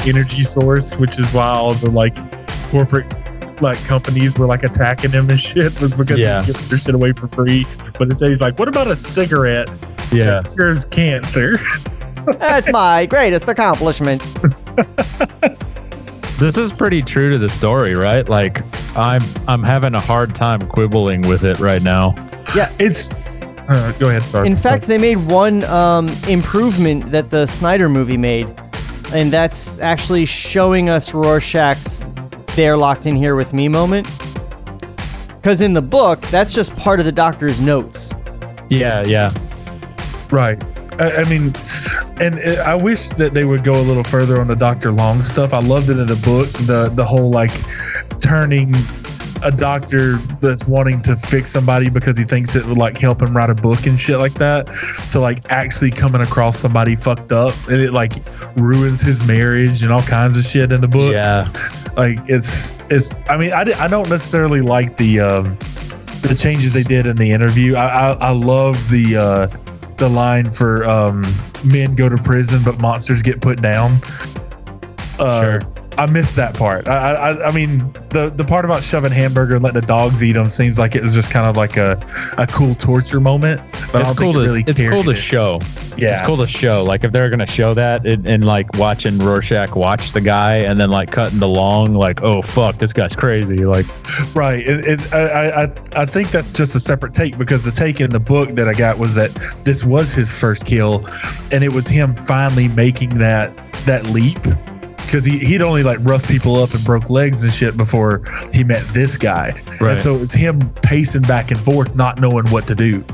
energy source, which is why all the like corporate like companies were like attacking him and shit was because Yeah. he gave their shit away for free. But instead he's like, what about a cigarette Yeah. that cures cancer? That's [LAUGHS] my greatest accomplishment. This is pretty true to the story, right? Like I'm I'm having a hard time quibbling with it right now. Yeah, it's. Uh, go ahead. Sorry. In fact, they made one um, improvement that the Snyder movie made, and that's actually showing us Rorschach's "they're locked in here with me" moment. Because in the book, that's just part of the Doctor's notes. Yeah, yeah. Right. I, I mean, and it, I wish that they would go a little further on the Doctor Long stuff. I loved it in the book. The the whole like turning a doctor that's wanting to fix somebody because he thinks it would like help him write a book and shit like that to like actually coming across somebody fucked up and it like ruins his marriage and all kinds of shit in the book. Yeah. Like it's it's I mean I, I don't necessarily like the um the changes they did in the interview. I I, I love the uh the line for um men go to prison but monsters get put down. Uh, I missed that part. I, I, I mean, the the part about shoving hamburger and letting the dogs eat them seems like it was just kind of like a, a cool torture moment. But I it's cool to it really it's cool to it. show. Yeah. it's cool to show. Like if they're gonna show that and, and like watching Rorschach watch the guy and then like cutting the long, like oh fuck, this guy's crazy. Like Right. It, it, I, I I think that's just a separate take because the take in the book that I got was that this was his first kill, and it was him finally making that that leap because he he'd only like roughed people up and broke legs and shit before he met this guy. Right. And so it's him pacing back and forth, not knowing what to do.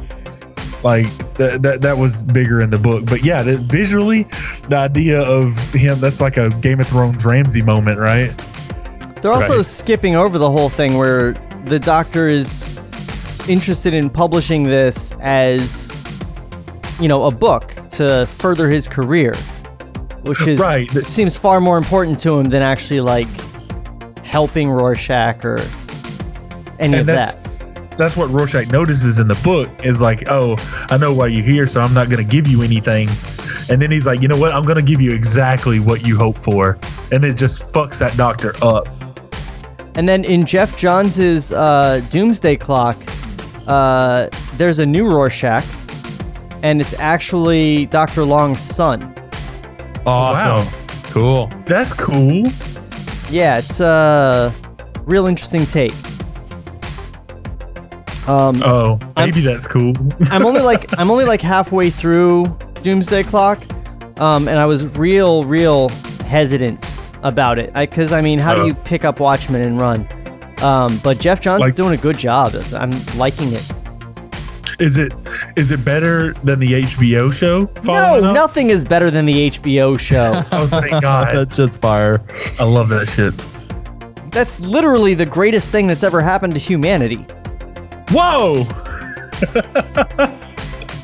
Like that, that that was bigger in the book, but yeah, that visually, the idea of him that's like a Game of Thrones Ramsay moment, right? They're also Right. skipping over the whole thing where the Doctor is interested in publishing this as, you know, a book to further his career, which is Right. seems far more important to him than actually like helping Rorschach or any of and that's that. that's what Rorschach notices in the book is like, oh, I know why you're here, so I'm not going to give you anything. And then he's like, you know what? I'm going to give you exactly what you hope for, and it just fucks that doctor up. And then in Geoff Johns' uh, Doomsday Clock, uh, there's a new Rorschach, and it's actually Dr. Long's son. Awesome, cool. That's cool. Yeah, it's a real interesting take. Um, Oh, I'm- maybe that's cool. [LAUGHS] I'm only like I'm only like halfway through Doomsday Clock, um, and I was real, real hesitant about it. Because I, mean, how do Oh. you pick up Watchmen and run? Um, but Geoff Johns is Like- doing a good job. I'm liking it. Is it is it better than the HBO show? No, up? nothing is better than the HBO show. [LAUGHS] Oh, thank God. [LAUGHS] That's just fire. I love that shit. that's literally the greatest thing that's ever happened to humanity. Whoa,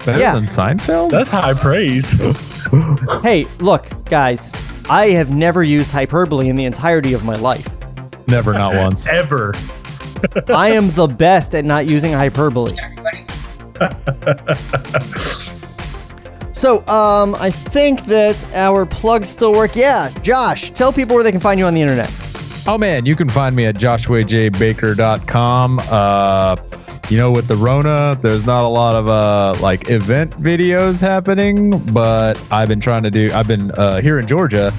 Better Yeah. than Seinfeld. that's high praise. [LAUGHS] Hey, look, guys, I have never used hyperbole in the entirety of my life. Never, not once. Ever. I am the best at not using hyperbole. [LAUGHS] So, um, I think that our plugs still work. Yeah, Josh, tell people where they can find you on the internet. Oh man, you can find me at joshuajbaker.com. Uh, you know, with the Rona, there's not a lot of uh like event videos happening, but I've been trying to do. I've been uh, here in Georgia.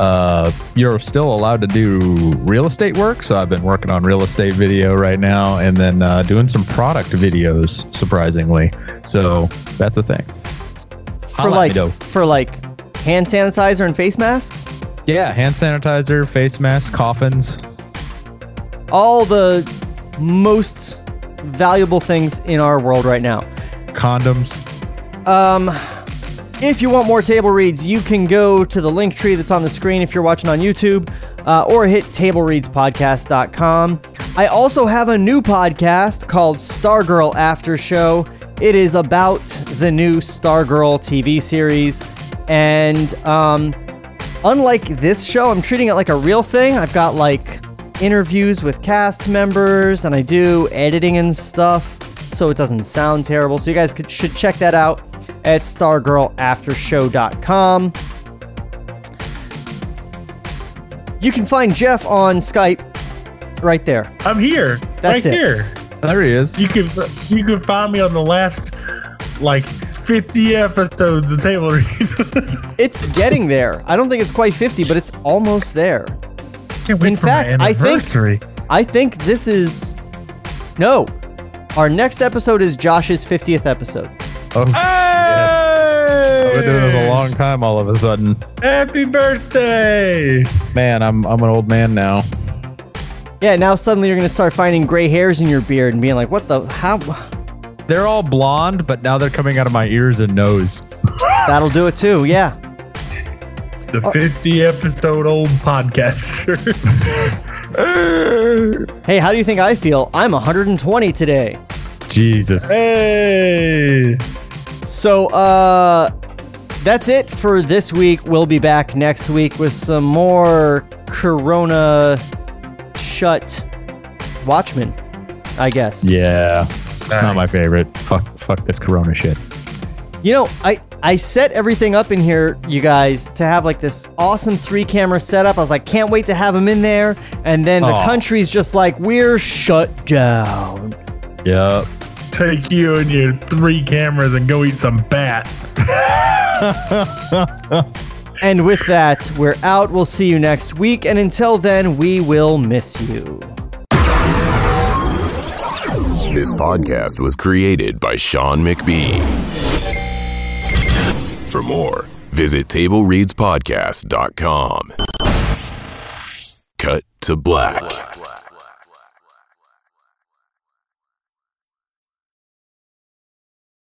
Uh, you're still allowed to do real estate work, so I've been working on real estate video right now, and then uh, doing some product videos. Surprisingly, so that's a thing. For me, like for like hand sanitizer and face masks? Yeah, hand sanitizer, face mask, coffins. All the most valuable things in our world right now. condoms. Um, if you want more table reads, you can go to the link tree that's on the screen if you're watching on YouTube, uh, or hit tablereadspodcast.com. I also have a new podcast called Stargirl After Show. It is about the new Stargirl TV series, and um, unlike this show, I'm treating it like a real thing. I've got like interviews with cast members, and I do editing and stuff, so it doesn't sound terrible. So you guys could, should check that out at stargirlaftershow.com. You can find Jeff on Skype right there. I'm here. That's right it. here. There he is. You can you can find me on the last like 50 episodes of Table Read. [LAUGHS] It's getting there. I don't think it's quite 50, but it's almost there. Can't wait In for my fact, I think anniversary. I think this is no. Our next episode is Josh's 50th episode. Oh, ah! I've been doing this a long time. All of a sudden, Happy birthday! man, I'm I'm an old man now. Yeah, now suddenly you're gonna start finding gray hairs in your beard and being like, "What the? How?" They're all blonde, but now they're coming out of my ears and nose. That'll do it too. Yeah. The 50 episode old podcaster. [LAUGHS] Hey, how do you think I feel? I'm 120 today. Jesus. hey! So, uh, that's it for this week. We'll be back next week with some more Corona shut Watchmen, I guess. Yeah, it's not my favorite. Fuck, fuck this Corona shit. You know, I I set everything up in here, you guys, to have like this awesome three camera setup. I was like, can't wait to have them in there. And then the Aw. country's just like, we're shut down. Yep. Take you and your three cameras and go eat some bat. [LAUGHS] [LAUGHS] And with that, we're out. We'll see you next week. And until then, we will miss you. This podcast was created by Sean McBean. For more, visit TableReadsPodcast.com. Cut to black.